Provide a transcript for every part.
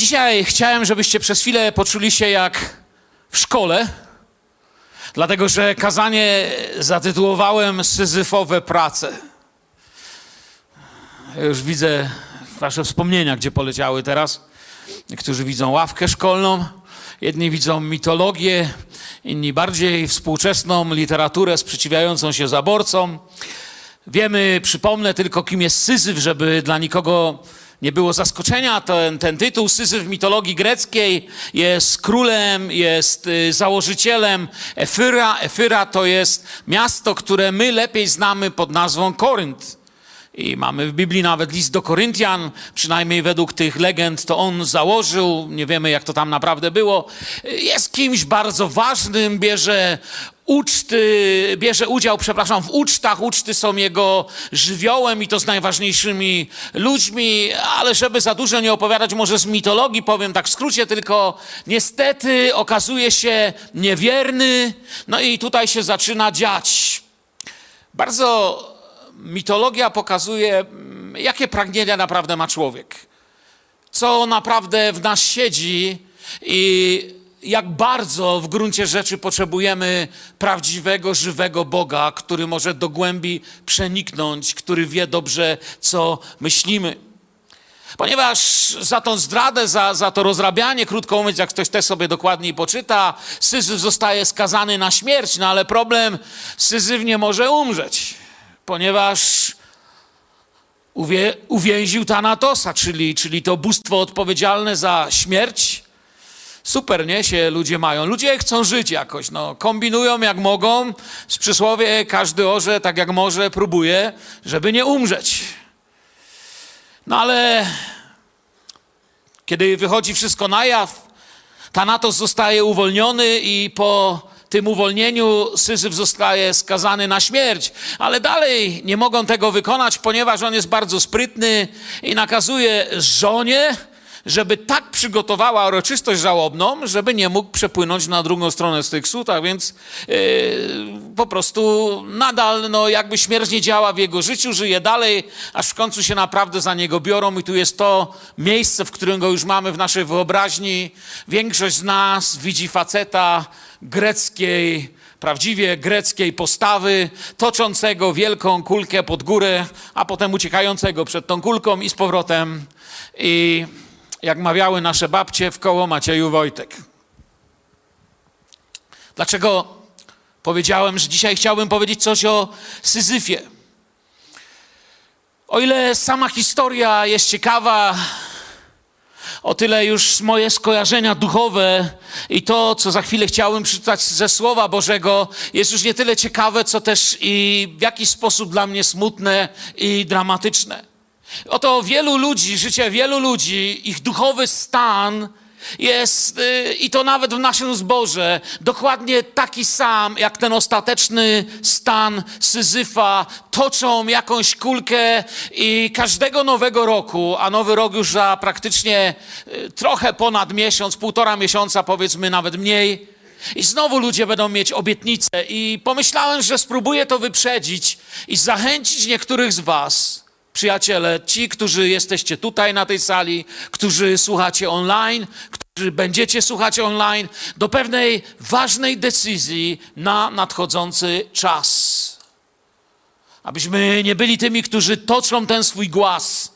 Dzisiaj chciałem, żebyście przez chwilę poczuli się jak w szkole, dlatego że kazanie zatytułowałem Syzyfowe prace. Już widzę wasze wspomnienia, gdzie poleciały teraz. Niektórzy widzą ławkę szkolną, jedni widzą mitologię, inni bardziej współczesną literaturę sprzeciwiającą się zaborcom. Wiemy, przypomnę tylko, kim jest Syzyf, żeby dla nikogo nie było zaskoczenia. Ten, ten tytuł Syzyf w mitologii greckiej jest królem, jest y, założycielem Efyra. Efyra to jest miasto, które my lepiej znamy pod nazwą Korynt. I mamy w Biblii nawet list do Koryntian, przynajmniej według tych legend to on założył, nie wiemy jak to tam naprawdę było. Jest kimś bardzo ważnym, bierze uczty, bierze udział, przepraszam, w ucztach. Uczty są jego żywiołem i to z najważniejszymi ludźmi, ale żeby za dużo nie opowiadać, może z mitologii powiem tak w skrócie, tylko niestety okazuje się niewierny, no i tutaj się zaczyna dziać. Bardzo mitologia pokazuje, mm, jakie pragnienia naprawdę ma człowiek. Co naprawdę w nas siedzi i jak bardzo w gruncie rzeczy potrzebujemy prawdziwego, żywego Boga, który może do głębi przeniknąć, który wie dobrze, co myślimy. Ponieważ za tą zdradę, za, za to rozrabianie, krótko mówiąc, jak ktoś też sobie dokładniej poczyta, Syzyf zostaje skazany na śmierć, no ale problem, Syzyf nie może umrzeć ponieważ uwie, uwięził Tanatosa, czyli, czyli to bóstwo odpowiedzialne za śmierć. Super, nie? Się ludzie mają. Ludzie chcą żyć jakoś, no. Kombinują jak mogą. Z przysłowie każdy orze tak jak może próbuje, żeby nie umrzeć. No ale kiedy wychodzi wszystko na jaw, Thanatos zostaje uwolniony i po tym uwolnieniu Syzyf zostaje skazany na śmierć, ale dalej nie mogą tego wykonać, ponieważ on jest bardzo sprytny i nakazuje żonie, żeby tak przygotowała uroczystość żałobną, żeby nie mógł przepłynąć na drugą stronę z tych sutach, więc yy, po prostu nadal no, jakby śmierć nie działa w jego życiu, żyje dalej, aż w końcu się naprawdę za niego biorą i tu jest to miejsce, w którym go już mamy w naszej wyobraźni. Większość z nas widzi faceta greckiej, prawdziwie greckiej postawy, toczącego wielką kulkę pod górę, a potem uciekającego przed tą kulką i z powrotem. I jak mawiały nasze babcie, w koło Macieju Wojtek. Dlaczego powiedziałem, że dzisiaj chciałbym powiedzieć coś o Syzyfie? O ile sama historia jest ciekawa, o tyle już moje skojarzenia duchowe i to, co za chwilę chciałem przeczytać ze Słowa Bożego, jest już nie tyle ciekawe, co też i w jakiś sposób dla mnie smutne i dramatyczne. Oto wielu ludzi, życie wielu ludzi, ich duchowy stan jest, yy, i to nawet w naszym zborze, dokładnie taki sam jak ten ostateczny stan Syzyfa. Toczą jakąś kulkę i każdego nowego roku, a nowy rok już za praktycznie yy, trochę ponad miesiąc, półtora miesiąca, powiedzmy nawet mniej. I znowu ludzie będą mieć obietnice, i pomyślałem, że spróbuję to wyprzedzić i zachęcić niektórych z Was Przyjaciele, ci, którzy jesteście tutaj na tej sali, którzy słuchacie online, którzy będziecie słuchać online, do pewnej ważnej decyzji na nadchodzący czas. Abyśmy nie byli tymi, którzy toczą ten swój głaz,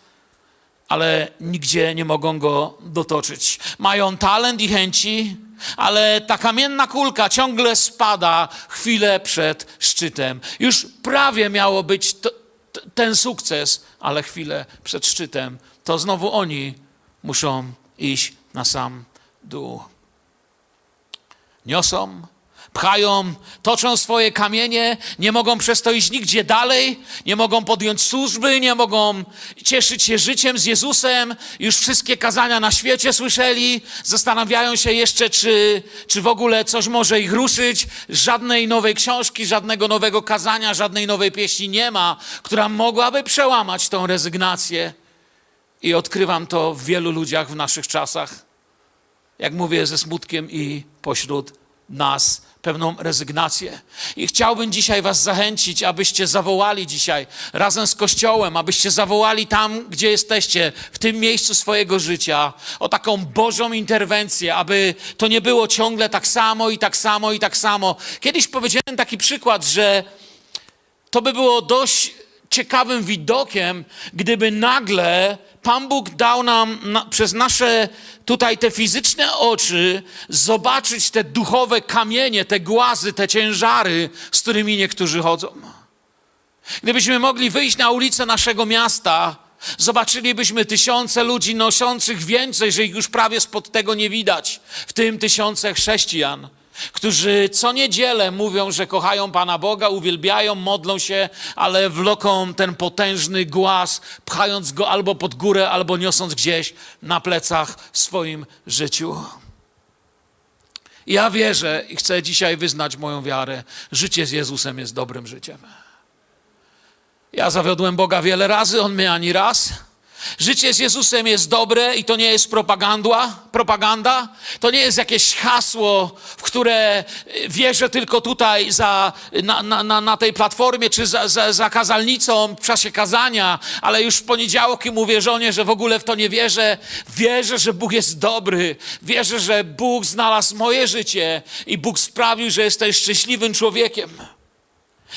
ale nigdzie nie mogą go dotoczyć. Mają talent i chęci, ale ta kamienna kulka ciągle spada chwilę przed szczytem. Już prawie miało być to, ten sukces, ale chwilę przed szczytem, to znowu oni muszą iść na sam dół. Niosą, pchają, toczą swoje kamienie, nie mogą przez to iść nigdzie dalej, nie mogą podjąć służby, nie mogą cieszyć się życiem z Jezusem. Już wszystkie kazania na świecie słyszeli, zastanawiają się jeszcze, czy, czy w ogóle coś może ich ruszyć. Żadnej nowej książki, żadnego nowego kazania, żadnej nowej pieśni nie ma, która mogłaby przełamać tą rezygnację. I odkrywam to w wielu ludziach w naszych czasach. Jak mówię ze smutkiem i pośród nas pewną rezygnację. I chciałbym dzisiaj Was zachęcić, abyście zawołali dzisiaj razem z Kościołem, abyście zawołali tam, gdzie jesteście, w tym miejscu swojego życia, o taką Bożą interwencję, aby to nie było ciągle tak samo i tak samo i tak samo. Kiedyś powiedziałem taki przykład, że to by było dość ciekawym widokiem, gdyby nagle Pan Bóg dał nam na, przez nasze tutaj te fizyczne oczy zobaczyć te duchowe kamienie, te głazy, te ciężary, z którymi niektórzy chodzą. Gdybyśmy mogli wyjść na ulicę naszego miasta, zobaczylibyśmy tysiące ludzi noszących więcej, że ich już prawie spod tego nie widać, w tym tysiące chrześcijan którzy co niedzielę mówią, że kochają Pana Boga, uwielbiają, modlą się, ale wloką ten potężny głaz, pchając go albo pod górę, albo niosąc gdzieś na plecach w swoim życiu. Ja wierzę i chcę dzisiaj wyznać moją wiarę. Życie z Jezusem jest dobrym życiem. Ja zawiodłem Boga wiele razy, On mnie ani raz. Życie z Jezusem jest dobre i to nie jest propaganda, propaganda. To nie jest jakieś hasło, w które wierzę tylko tutaj za, na, na, na tej platformie czy za, za, za kazalnicą w czasie kazania, ale już w poniedziałek mówię żonie, że w ogóle w to nie wierzę. Wierzę, że Bóg jest dobry. Wierzę, że Bóg znalazł moje życie i Bóg sprawił, że jesteś szczęśliwym człowiekiem.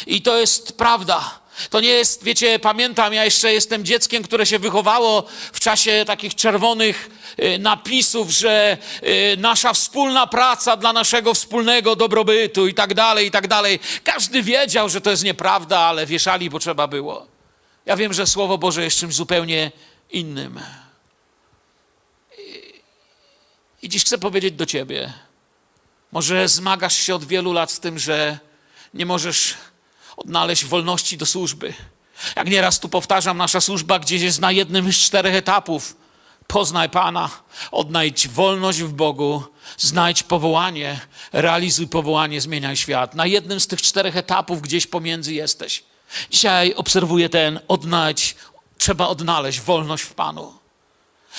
I to jest prawda. To nie jest, wiecie, pamiętam, ja jeszcze jestem dzieckiem, które się wychowało w czasie takich czerwonych y, napisów, że y, nasza wspólna praca dla naszego wspólnego dobrobytu i tak dalej, i tak dalej. Każdy wiedział, że to jest nieprawda, ale wieszali, bo trzeba było. Ja wiem, że Słowo Boże jest czymś zupełnie innym. I, i dziś chcę powiedzieć do Ciebie, może zmagasz się od wielu lat z tym, że nie możesz odnaleźć wolności do służby. Jak nieraz tu powtarzam, nasza służba gdzieś jest na jednym z czterech etapów. Poznaj Pana, odnajdź wolność w Bogu, znajdź powołanie, realizuj powołanie, zmieniaj świat. Na jednym z tych czterech etapów gdzieś pomiędzy jesteś. Dzisiaj obserwuję ten odnajdź, trzeba odnaleźć wolność w Panu.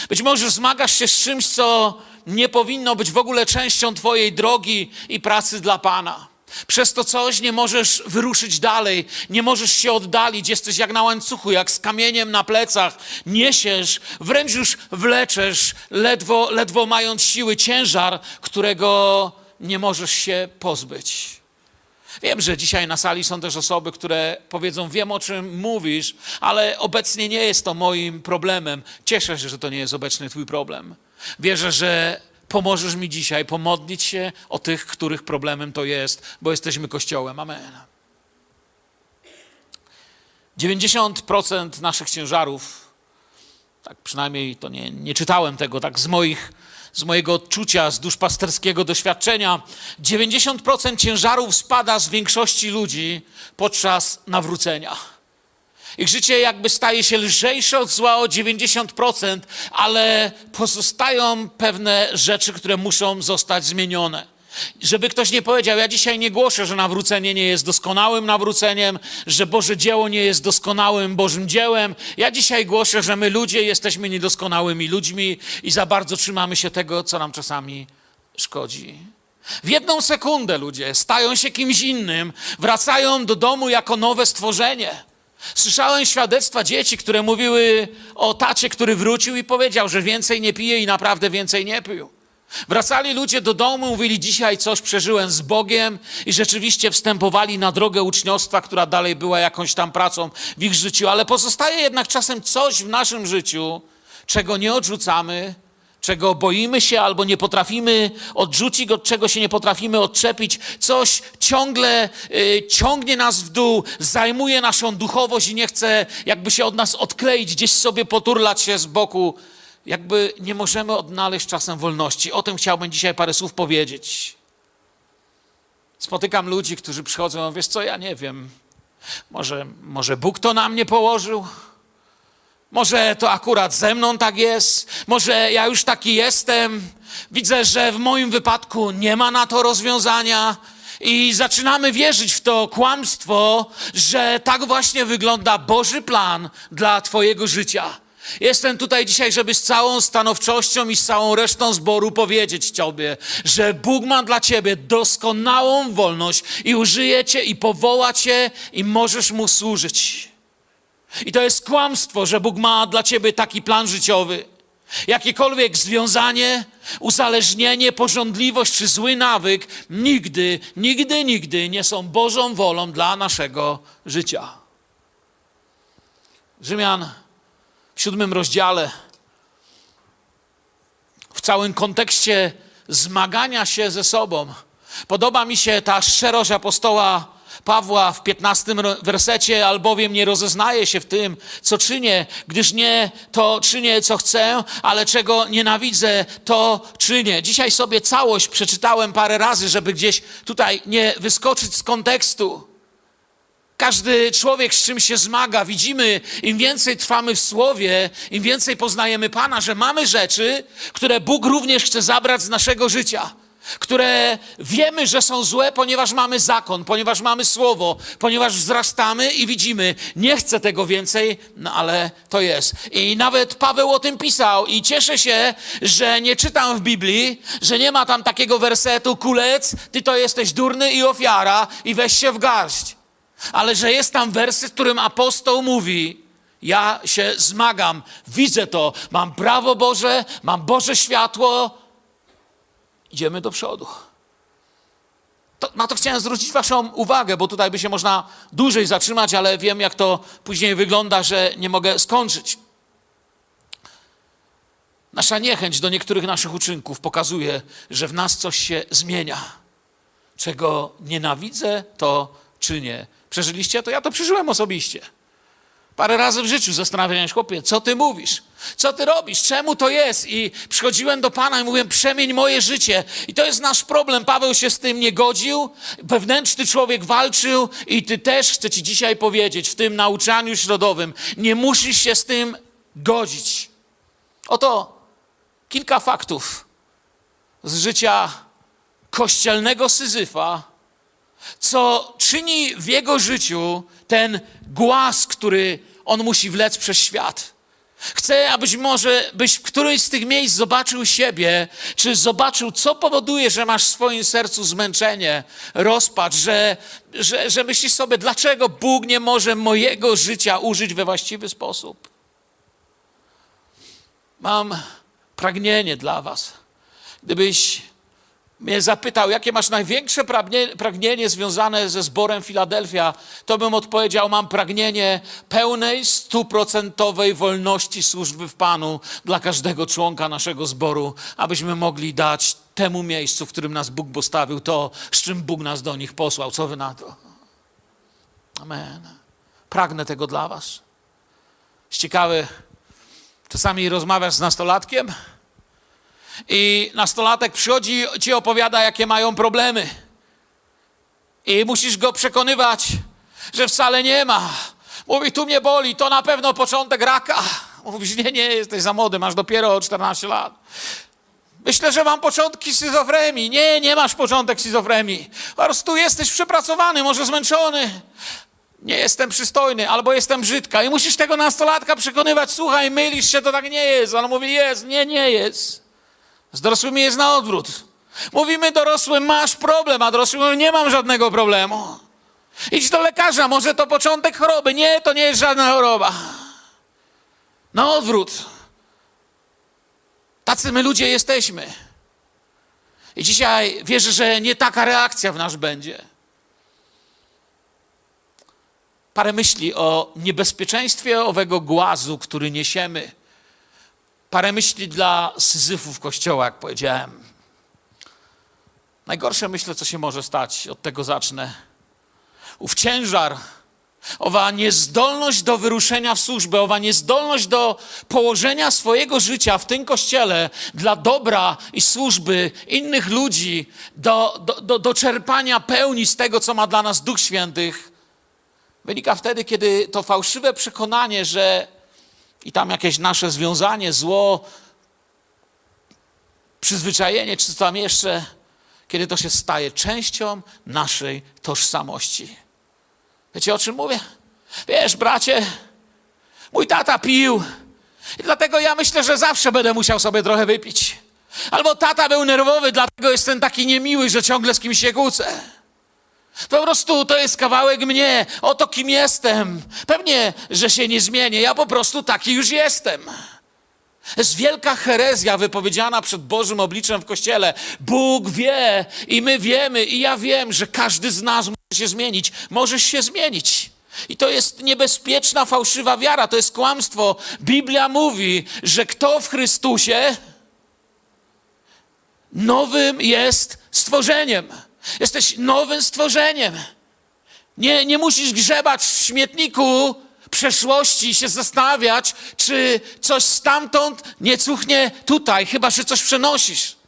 Być może zmagasz się z czymś, co nie powinno być w ogóle częścią Twojej drogi i pracy dla Pana. Przez to coś nie możesz wyruszyć dalej, nie możesz się oddalić, jesteś jak na łańcuchu, jak z kamieniem na plecach, niesiesz, wręcz już wleczesz, ledwo, ledwo mając siły, ciężar, którego nie możesz się pozbyć. Wiem, że dzisiaj na sali są też osoby, które powiedzą: Wiem, o czym mówisz, ale obecnie nie jest to moim problemem. Cieszę się, że to nie jest obecny Twój problem. Wierzę, że pomożesz mi dzisiaj pomodlić się o tych, których problemem to jest, bo jesteśmy Kościołem. Amen. 90% naszych ciężarów, tak przynajmniej to nie, nie czytałem tego, tak z moich z mojego odczucia, z duszpasterskiego doświadczenia, 90% ciężarów spada z większości ludzi podczas nawrócenia. Ich życie jakby staje się lżejsze od zła o 90%, ale pozostają pewne rzeczy, które muszą zostać zmienione. Żeby ktoś nie powiedział, ja dzisiaj nie głoszę, że nawrócenie nie jest doskonałym nawróceniem, że Boże dzieło nie jest doskonałym Bożym dziełem. Ja dzisiaj głoszę, że my ludzie jesteśmy niedoskonałymi ludźmi i za bardzo trzymamy się tego, co nam czasami szkodzi. W jedną sekundę ludzie stają się kimś innym, wracają do domu jako nowe stworzenie. Słyszałem świadectwa dzieci, które mówiły o tacie, który wrócił i powiedział, że więcej nie pije i naprawdę więcej nie pił. Wracali ludzie do domu, mówili: Dzisiaj coś przeżyłem z Bogiem, i rzeczywiście wstępowali na drogę uczniostwa, która dalej była jakąś tam pracą w ich życiu. Ale pozostaje jednak czasem coś w naszym życiu, czego nie odrzucamy, czego boimy się albo nie potrafimy odrzucić, od czego się nie potrafimy odczepić, coś ciągle y, ciągnie nas w dół, zajmuje naszą duchowość i nie chce jakby się od nas odkleić, gdzieś sobie poturlać się z boku. Jakby nie możemy odnaleźć czasem wolności. O tym chciałbym dzisiaj parę słów powiedzieć. Spotykam ludzi, którzy przychodzą, wiesz co, ja nie wiem, może, może Bóg to na mnie położył, może to akurat ze mną tak jest, może ja już taki jestem. Widzę, że w moim wypadku nie ma na to rozwiązania. I zaczynamy wierzyć w to kłamstwo, że tak właśnie wygląda Boży plan dla Twojego życia. Jestem tutaj dzisiaj, żeby z całą stanowczością i z całą resztą zboru powiedzieć Tobie, że Bóg ma dla Ciebie doskonałą wolność i użyje Cię i powoła Cię i możesz Mu służyć. I to jest kłamstwo, że Bóg ma dla Ciebie taki plan życiowy. Jakiekolwiek związanie, uzależnienie, pożądliwość czy zły nawyk nigdy, nigdy, nigdy nie są Bożą wolą dla naszego życia. Rzymian w siódmym rozdziale, w całym kontekście zmagania się ze sobą, podoba mi się ta szczerość apostoła Pawła w 15 wersecie, albowiem nie rozeznaje się w tym, co czynię, gdyż nie to czynię, co chcę, ale czego nienawidzę, to czynię. Dzisiaj sobie całość przeczytałem parę razy, żeby gdzieś tutaj nie wyskoczyć z kontekstu. Każdy człowiek z czym się zmaga, widzimy, im więcej trwamy w słowie, im więcej poznajemy Pana, że mamy rzeczy, które Bóg również chce zabrać z naszego życia które wiemy, że są złe, ponieważ mamy zakon, ponieważ mamy słowo, ponieważ wzrastamy i widzimy, nie chcę tego więcej, no ale to jest. I nawet Paweł o tym pisał i cieszę się, że nie czytam w Biblii, że nie ma tam takiego wersetu, kulec, ty to jesteś durny i ofiara i weź się w garść. Ale że jest tam werset, w którym apostoł mówi, ja się zmagam, widzę to, mam prawo Boże, mam Boże światło, idziemy do przodu. To, na to chciałem zwrócić Waszą uwagę, bo tutaj by się można dłużej zatrzymać, ale wiem, jak to później wygląda, że nie mogę skończyć. Nasza niechęć do niektórych naszych uczynków pokazuje, że w nas coś się zmienia. Czego nienawidzę, to czynię. Przeżyliście to? Ja to przeżyłem osobiście. Parę razy w życiu zastanawiałem się, chłopie, co ty mówisz? Co ty robisz? Czemu to jest? I przychodziłem do Pana i mówiłem, przemień moje życie. I to jest nasz problem. Paweł się z tym nie godził. Wewnętrzny człowiek walczył i ty też chcę ci dzisiaj powiedzieć w tym nauczaniu środowym, nie musisz się z tym godzić. Oto kilka faktów z życia kościelnego Syzyfa, co czyni w jego życiu ten głaz, który on musi wlec przez świat. Chcę, abyś może byś w którymś z tych miejsc zobaczył siebie, czy zobaczył, co powoduje, że masz w swoim sercu zmęczenie, rozpacz, że, że, że myślisz sobie, dlaczego Bóg nie może mojego życia użyć we właściwy sposób. Mam pragnienie dla Was. Gdybyś mnie zapytał, jakie masz największe pragnienie związane ze zborem Filadelfia, to bym odpowiedział, mam pragnienie pełnej, stuprocentowej wolności służby w Panu dla każdego członka naszego zboru, abyśmy mogli dać temu miejscu, w którym nas Bóg postawił, to, z czym Bóg nas do nich posłał. Co wy na to? Amen. Pragnę tego dla was. Ciekawy, czasami rozmawiasz z nastolatkiem, i nastolatek przychodzi i ci opowiada, jakie mają problemy. I musisz go przekonywać, że wcale nie ma. Mówi, tu mnie boli, to na pewno początek raka. Mówisz, nie, nie, jesteś za młody, masz dopiero 14 lat. Myślę, że mam początki schizofrenii. Nie, nie masz początek schizofrenii. Po prostu jesteś przepracowany, może zmęczony. Nie jestem przystojny, albo jestem brzydka. I musisz tego nastolatka przekonywać, słuchaj, mylisz się, to tak nie jest. On mówi, jest, nie, nie jest. Z dorosłymi jest na odwrót. Mówimy dorosłym, masz problem, a dorosłym nie mam żadnego problemu. Idź do lekarza, może to początek choroby. Nie, to nie jest żadna choroba. Na odwrót. Tacy my ludzie jesteśmy. I dzisiaj wierzę, że nie taka reakcja w nas będzie. Parę myśli o niebezpieczeństwie owego głazu, który niesiemy Parę myśli dla syzyfów kościoła, jak powiedziałem. Najgorsze myślę, co się może stać, od tego zacznę. Ów ciężar, owa niezdolność do wyruszenia w służbę, owa niezdolność do położenia swojego życia w tym kościele dla dobra i służby innych ludzi, do, do, do, do czerpania pełni z tego, co ma dla nas Duch Świętych, wynika wtedy, kiedy to fałszywe przekonanie, że i tam jakieś nasze związanie, zło, przyzwyczajenie, czy tam jeszcze, kiedy to się staje częścią naszej tożsamości. Wiecie o czym mówię? Wiesz, bracie, mój tata pił I dlatego ja myślę, że zawsze będę musiał sobie trochę wypić. Albo tata był nerwowy, dlatego jestem taki niemiły, że ciągle z kimś się kłócę. Po prostu to jest kawałek mnie, oto kim jestem. Pewnie, że się nie zmienię, ja po prostu taki już jestem. Jest wielka herezja wypowiedziana przed Bożym obliczem w kościele. Bóg wie i my wiemy, i ja wiem, że każdy z nas może się zmienić. Możesz się zmienić. I to jest niebezpieczna, fałszywa wiara, to jest kłamstwo. Biblia mówi, że kto w Chrystusie nowym jest stworzeniem. Jesteś nowym stworzeniem. Nie, nie musisz grzebać w śmietniku przeszłości i się zastanawiać, czy coś stamtąd nie cuchnie tutaj, chyba że coś przenosisz.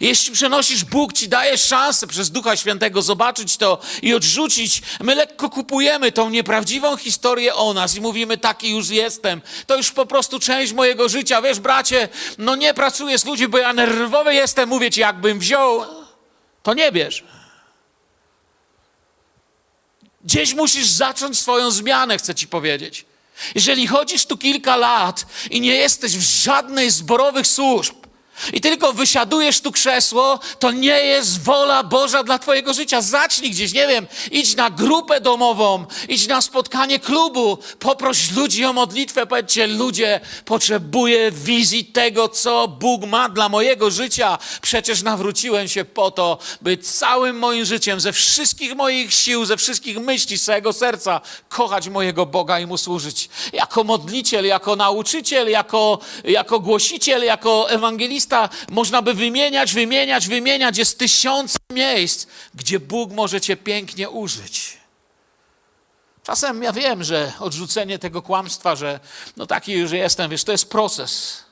Jeśli przenosisz, Bóg ci daje szansę przez Ducha Świętego zobaczyć to i odrzucić. My lekko kupujemy tą nieprawdziwą historię o nas i mówimy, taki już jestem. To już po prostu część mojego życia. Wiesz, bracie, no nie pracuję z ludźmi, bo ja nerwowy jestem. Mówię ci, jakbym wziął, to nie bierz. Gdzieś musisz zacząć swoją zmianę, chcę ci powiedzieć. Jeżeli chodzisz tu kilka lat i nie jesteś w żadnej zborowych służb, i tylko wysiadujesz tu krzesło, to nie jest wola Boża dla Twojego życia. Zacznij gdzieś, nie wiem, idź na grupę domową, idź na spotkanie klubu, poproś ludzi o modlitwę, powiedzcie, ludzie, potrzebuję wizji tego, co Bóg ma dla mojego życia. Przecież nawróciłem się po to, by całym moim życiem, ze wszystkich moich sił, ze wszystkich myśli, z całego serca kochać mojego Boga i Mu służyć. Jako modliciel, jako nauczyciel, jako, jako głosiciel, jako ewangelista, można by wymieniać, wymieniać, wymieniać. Jest tysiące miejsc, gdzie Bóg może cię pięknie użyć. Czasem ja wiem, że odrzucenie tego kłamstwa, że no taki już jestem, wiesz, to jest proces.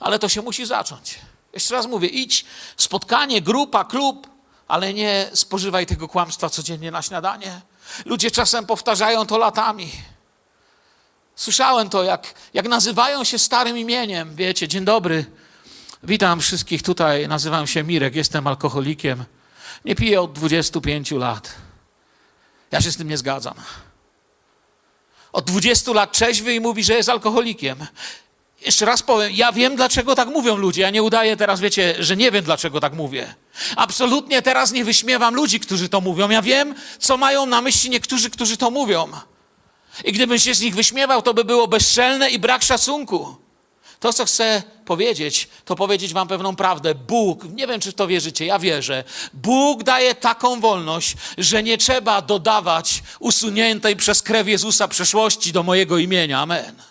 Ale to się musi zacząć. Jeszcze raz mówię, idź, spotkanie, grupa, klub, ale nie spożywaj tego kłamstwa codziennie na śniadanie. Ludzie czasem powtarzają to latami. Słyszałem to, jak, jak nazywają się starym imieniem. Wiecie, dzień dobry, Witam wszystkich tutaj. Nazywam się Mirek, jestem alkoholikiem. Nie piję od 25 lat. Ja się z tym nie zgadzam. Od 20 lat trzeźwy i mówi, że jest alkoholikiem. Jeszcze raz powiem, ja wiem, dlaczego tak mówią ludzie. Ja nie udaję teraz, wiecie, że nie wiem, dlaczego tak mówię. Absolutnie teraz nie wyśmiewam ludzi, którzy to mówią. Ja wiem, co mają na myśli niektórzy, którzy to mówią. I gdybym się z nich wyśmiewał, to by było bezczelne i brak szacunku. To, co chcę powiedzieć, to powiedzieć Wam pewną prawdę. Bóg, nie wiem, czy w to wierzycie, ja wierzę. Bóg daje taką wolność, że nie trzeba dodawać usuniętej przez krew Jezusa przeszłości do mojego imienia. Amen.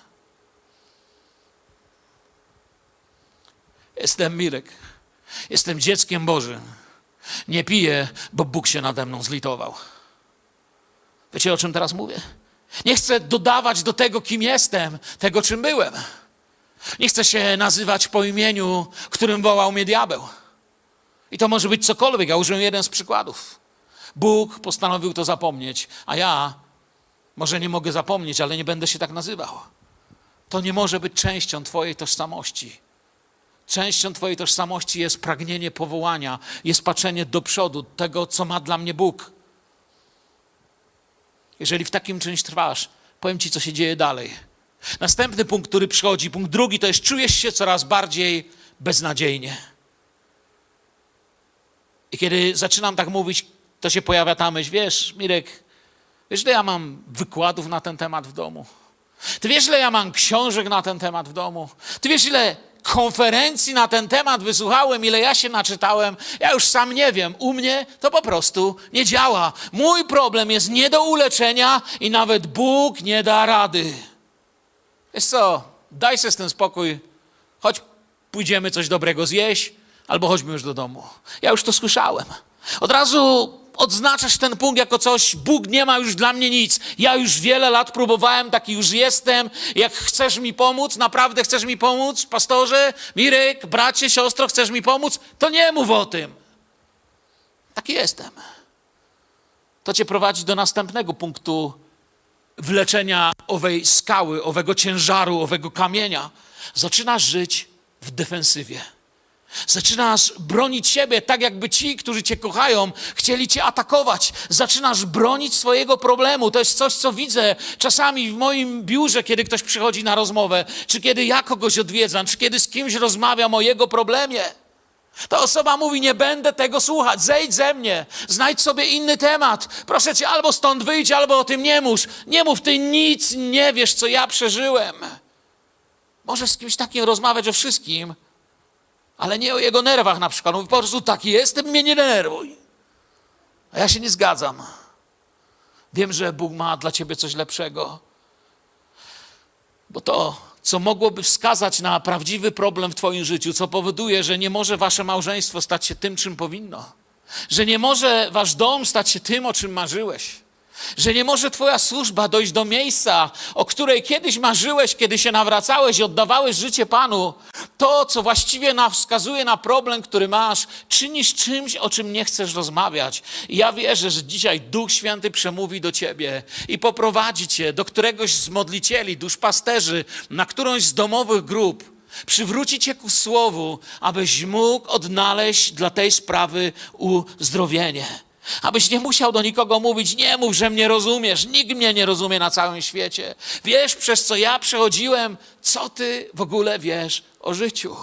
Jestem Mirek. Jestem dzieckiem Bożym. Nie piję, bo Bóg się nade mną zlitował. Wiecie, o czym teraz mówię? Nie chcę dodawać do tego, kim jestem, tego, czym byłem. Nie chcę się nazywać po imieniu, którym wołał mnie diabeł. I to może być cokolwiek. Ja użyłem jeden z przykładów. Bóg postanowił to zapomnieć, a ja może nie mogę zapomnieć, ale nie będę się tak nazywał. To nie może być częścią Twojej tożsamości. Częścią Twojej tożsamości jest pragnienie powołania, jest patrzenie do przodu, tego, co ma dla mnie Bóg. Jeżeli w takim czymś trwasz, powiem Ci, co się dzieje dalej. Następny punkt, który przychodzi, punkt drugi, to jest czujesz się coraz bardziej beznadziejnie. I kiedy zaczynam tak mówić, to się pojawia ta myśl, wiesz, Mirek, wiesz, ile ja mam wykładów na ten temat w domu? Ty wiesz, ile ja mam książek na ten temat w domu? Ty wiesz, ile konferencji na ten temat wysłuchałem, ile ja się naczytałem, ja już sam nie wiem. U mnie to po prostu nie działa. Mój problem jest nie do uleczenia i nawet Bóg nie da rady. Wiesz co, daj sobie tym spokój, choć pójdziemy coś dobrego zjeść, albo chodźmy już do domu. Ja już to słyszałem. Od razu odznaczasz ten punkt jako coś, Bóg nie ma już dla mnie nic. Ja już wiele lat próbowałem, taki już jestem. Jak chcesz mi pomóc, naprawdę chcesz mi pomóc, pastorze, Mirek, bracie, siostro, chcesz mi pomóc, to nie mów o tym. Taki jestem. To cię prowadzi do następnego punktu wleczenia owej skały, owego ciężaru, owego kamienia, zaczynasz żyć w defensywie. Zaczynasz bronić siebie, tak jakby ci, którzy cię kochają, chcieli cię atakować. Zaczynasz bronić swojego problemu. To jest coś, co widzę czasami w moim biurze, kiedy ktoś przychodzi na rozmowę, czy kiedy ja kogoś odwiedzam, czy kiedy z kimś rozmawiam o jego problemie. Ta osoba mówi: Nie będę tego słuchać, zejdź ze mnie, znajdź sobie inny temat. Proszę cię, albo stąd wyjdź, albo o tym nie mów. Nie mów, ty nic nie wiesz, co ja przeżyłem. Możesz z kimś takim rozmawiać o wszystkim, ale nie o jego nerwach na przykład. Mówi po prostu taki jestem, mnie nie denerwuj. A ja się nie zgadzam. Wiem, że Bóg ma dla ciebie coś lepszego. Bo to, co mogłoby wskazać na prawdziwy problem w twoim życiu, co powoduje, że nie może wasze małżeństwo stać się tym, czym powinno. Że nie może wasz dom stać się tym, o czym marzyłeś. Że nie może Twoja służba dojść do miejsca, o której kiedyś marzyłeś, kiedy się nawracałeś i oddawałeś życie Panu. To, co właściwie wskazuje na problem, który masz, czynisz czymś, o czym nie chcesz rozmawiać. I ja wierzę, że dzisiaj Duch Święty przemówi do Ciebie i poprowadzi Cię do któregoś z modlicieli, duszpasterzy, na którąś z domowych grup. Przywróci Cię ku Słowu, abyś mógł odnaleźć dla tej sprawy uzdrowienie. Abyś nie musiał do nikogo mówić, nie mów, że mnie rozumiesz. Nikt mnie nie rozumie na całym świecie. Wiesz, przez co ja przechodziłem, co ty w ogóle wiesz o życiu.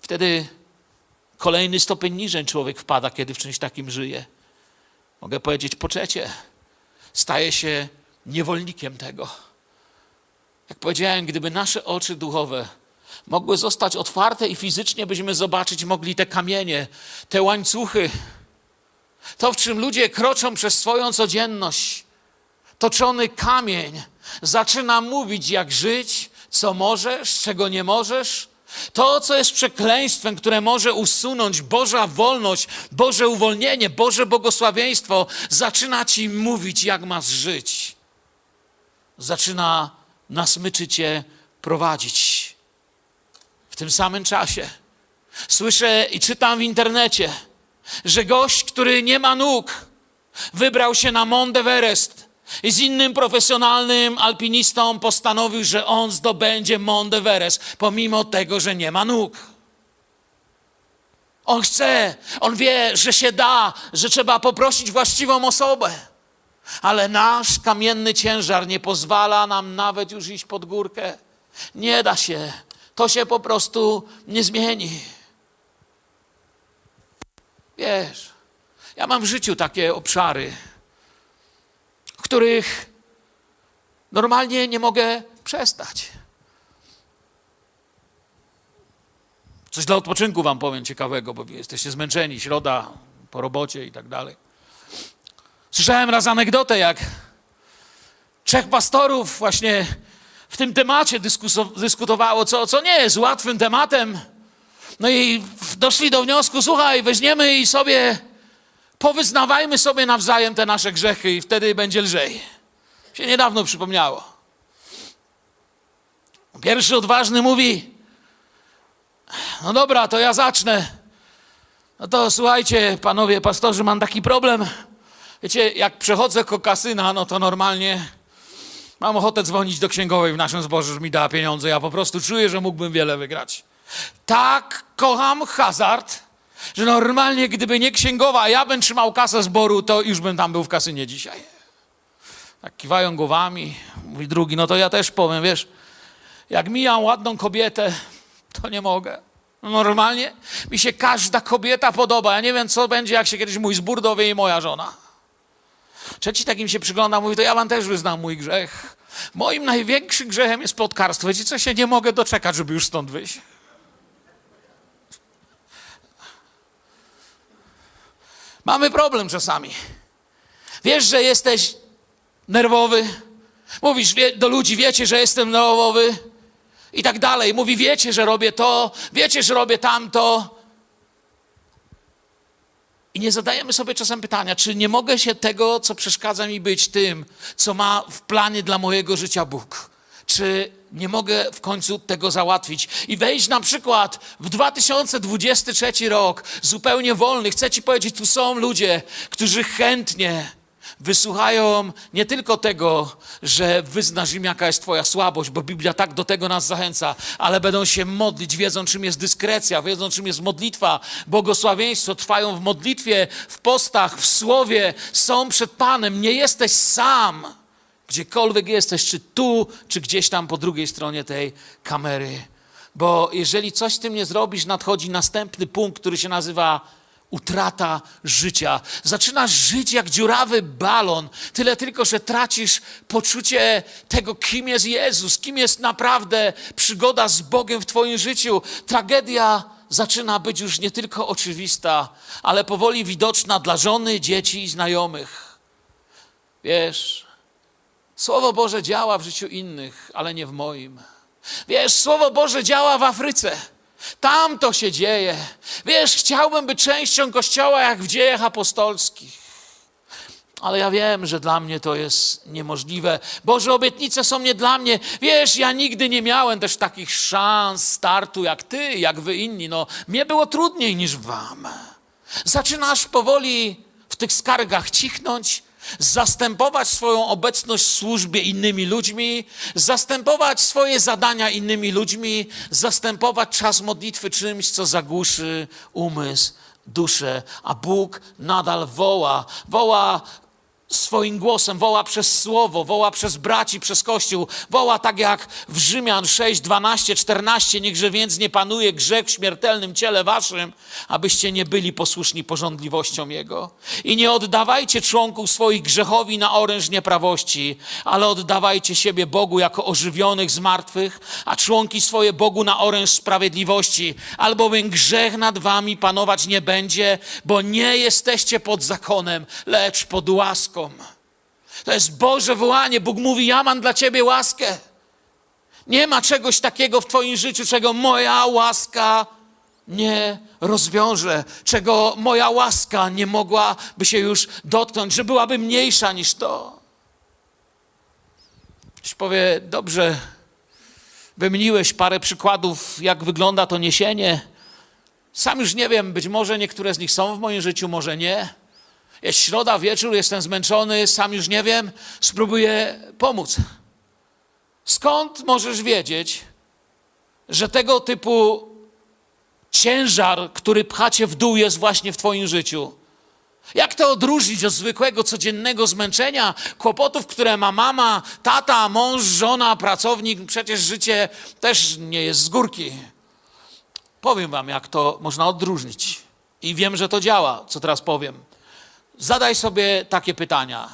Wtedy kolejny stopień niżej człowiek wpada, kiedy w czymś takim żyje. Mogę powiedzieć po trzecie, staje się niewolnikiem tego. Jak powiedziałem, gdyby nasze oczy duchowe mogły zostać otwarte i fizycznie byśmy zobaczyć mogli te kamienie, te łańcuchy, to w czym ludzie kroczą przez swoją codzienność. Toczony kamień zaczyna mówić, jak żyć, co możesz, czego nie możesz. To, co jest przekleństwem, które może usunąć Boża wolność, Boże uwolnienie, Boże błogosławieństwo, zaczyna ci mówić, jak masz żyć. Zaczyna na smyczy cię prowadzić. W tym samym czasie słyszę i czytam w internecie, że gość, który nie ma nóg, wybrał się na Mount Everest i z innym profesjonalnym alpinistą postanowił, że on zdobędzie Mount Everest, pomimo tego, że nie ma nóg. On chce, on wie, że się da, że trzeba poprosić właściwą osobę. Ale nasz kamienny ciężar nie pozwala nam nawet już iść pod górkę. Nie da się to się po prostu nie zmieni. Wiesz, ja mam w życiu takie obszary, których normalnie nie mogę przestać. Coś dla odpoczynku wam powiem ciekawego, bo jesteście zmęczeni, środa po robocie i tak dalej. Słyszałem raz anegdotę, jak trzech pastorów właśnie w tym temacie dyskutowało, co, co nie jest łatwym tematem. No i doszli do wniosku, słuchaj, weźmiemy i sobie powyznawajmy sobie nawzajem te nasze grzechy i wtedy będzie lżej. Się niedawno przypomniało. Pierwszy odważny mówi, no dobra, to ja zacznę. No to słuchajcie, panowie pastorzy, mam taki problem. Wiecie, jak przechodzę ko kasyna, no to normalnie Mam ochotę dzwonić do księgowej w naszym zborze, że mi da pieniądze. Ja po prostu czuję, że mógłbym wiele wygrać. Tak kocham hazard, że normalnie gdyby nie księgowa, a ja bym trzymał kasę zboru, to już bym tam był w kasynie dzisiaj. Tak kiwają głowami. Mówi drugi, no to ja też powiem, wiesz, jak mijam ładną kobietę, to nie mogę. Normalnie mi się każda kobieta podoba. Ja nie wiem, co będzie, jak się kiedyś mój zbór dowie i moja żona. Trzeci takim się przygląda, mówi, to ja wam też wyznam mój grzech. Moim największym grzechem jest plotkarstwo. Wiecie co, się nie mogę doczekać, żeby już stąd wyjść. Mamy problem czasami. Wiesz, że jesteś nerwowy. Mówisz do ludzi, wiecie, że jestem nerwowy. I tak dalej. Mówi, wiecie, że robię to, wiecie, że robię tamto. I nie zadajemy sobie czasem pytania, czy nie mogę się tego, co przeszkadza mi być tym, co ma w planie dla mojego życia Bóg. Czy nie mogę w końcu tego załatwić i wejść na przykład w 2023 rok zupełnie wolny. Chcę Ci powiedzieć, tu są ludzie, którzy chętnie Wysłuchają nie tylko tego, że wyznasz im, jaka jest Twoja słabość, bo Biblia tak do tego nas zachęca, ale będą się modlić, wiedzą, czym jest dyskrecja, wiedzą, czym jest modlitwa, błogosławieństwo, trwają w modlitwie, w postach, w słowie, są przed Panem. Nie jesteś sam, gdziekolwiek jesteś, czy tu, czy gdzieś tam po drugiej stronie tej kamery. Bo jeżeli coś z tym nie zrobisz, nadchodzi następny punkt, który się nazywa utrata życia. Zaczynasz żyć jak dziurawy balon, tyle tylko, że tracisz poczucie tego, kim jest Jezus, kim jest naprawdę przygoda z Bogiem w Twoim życiu. Tragedia zaczyna być już nie tylko oczywista, ale powoli widoczna dla żony, dzieci i znajomych. Wiesz, Słowo Boże działa w życiu innych, ale nie w moim. Wiesz, Słowo Boże działa w Afryce. Tam to się dzieje. Wiesz, chciałbym być częścią Kościoła jak w dziejach apostolskich. Ale ja wiem, że dla mnie to jest niemożliwe. Boże, obietnice są nie dla mnie. Wiesz, ja nigdy nie miałem też takich szans startu jak ty, jak wy inni. No, mnie było trudniej niż wam. Zaczynasz powoli w tych skargach cichnąć, zastępować swoją obecność w służbie innymi ludźmi, zastępować swoje zadania innymi ludźmi, zastępować czas modlitwy czymś, co zagłuszy umysł, duszę, a Bóg nadal woła. Woła swoim głosem, woła przez słowo, woła przez braci, przez kościół, woła tak jak w Rzymian 6, 12, 14, niechże więc nie panuje grzech w śmiertelnym ciele waszym, abyście nie byli posłuszni porządliwościom Jego. I nie oddawajcie członków swoich grzechowi na oręż nieprawości, ale oddawajcie siebie Bogu jako ożywionych z martwych, a członki swoje Bogu na oręż sprawiedliwości, albowiem grzech nad wami panować nie będzie, bo nie jesteście pod zakonem, lecz pod łaską łaską. To jest Boże wołanie. Bóg mówi: Ja mam dla ciebie łaskę. Nie ma czegoś takiego w Twoim życiu, czego moja łaska nie rozwiąże, czego moja łaska nie mogłaby się już dotknąć, że byłaby mniejsza niż to. Ktoś powie, dobrze, wymieniłeś parę przykładów, jak wygląda to niesienie. Sam już nie wiem, być może niektóre z nich są w moim życiu, może nie. Jest środa, wieczór, jestem zmęczony, sam już nie wiem, spróbuję pomóc. Skąd możesz wiedzieć, że tego typu ciężar, który pchacie w dół, jest właśnie w Twoim życiu? Jak to odróżnić od zwykłego, codziennego zmęczenia, kłopotów, które ma mama, tata, mąż, żona, pracownik? Przecież życie też nie jest z górki. Powiem Wam, jak to można odróżnić. I wiem, że to działa, co teraz powiem. Zadaj sobie takie pytania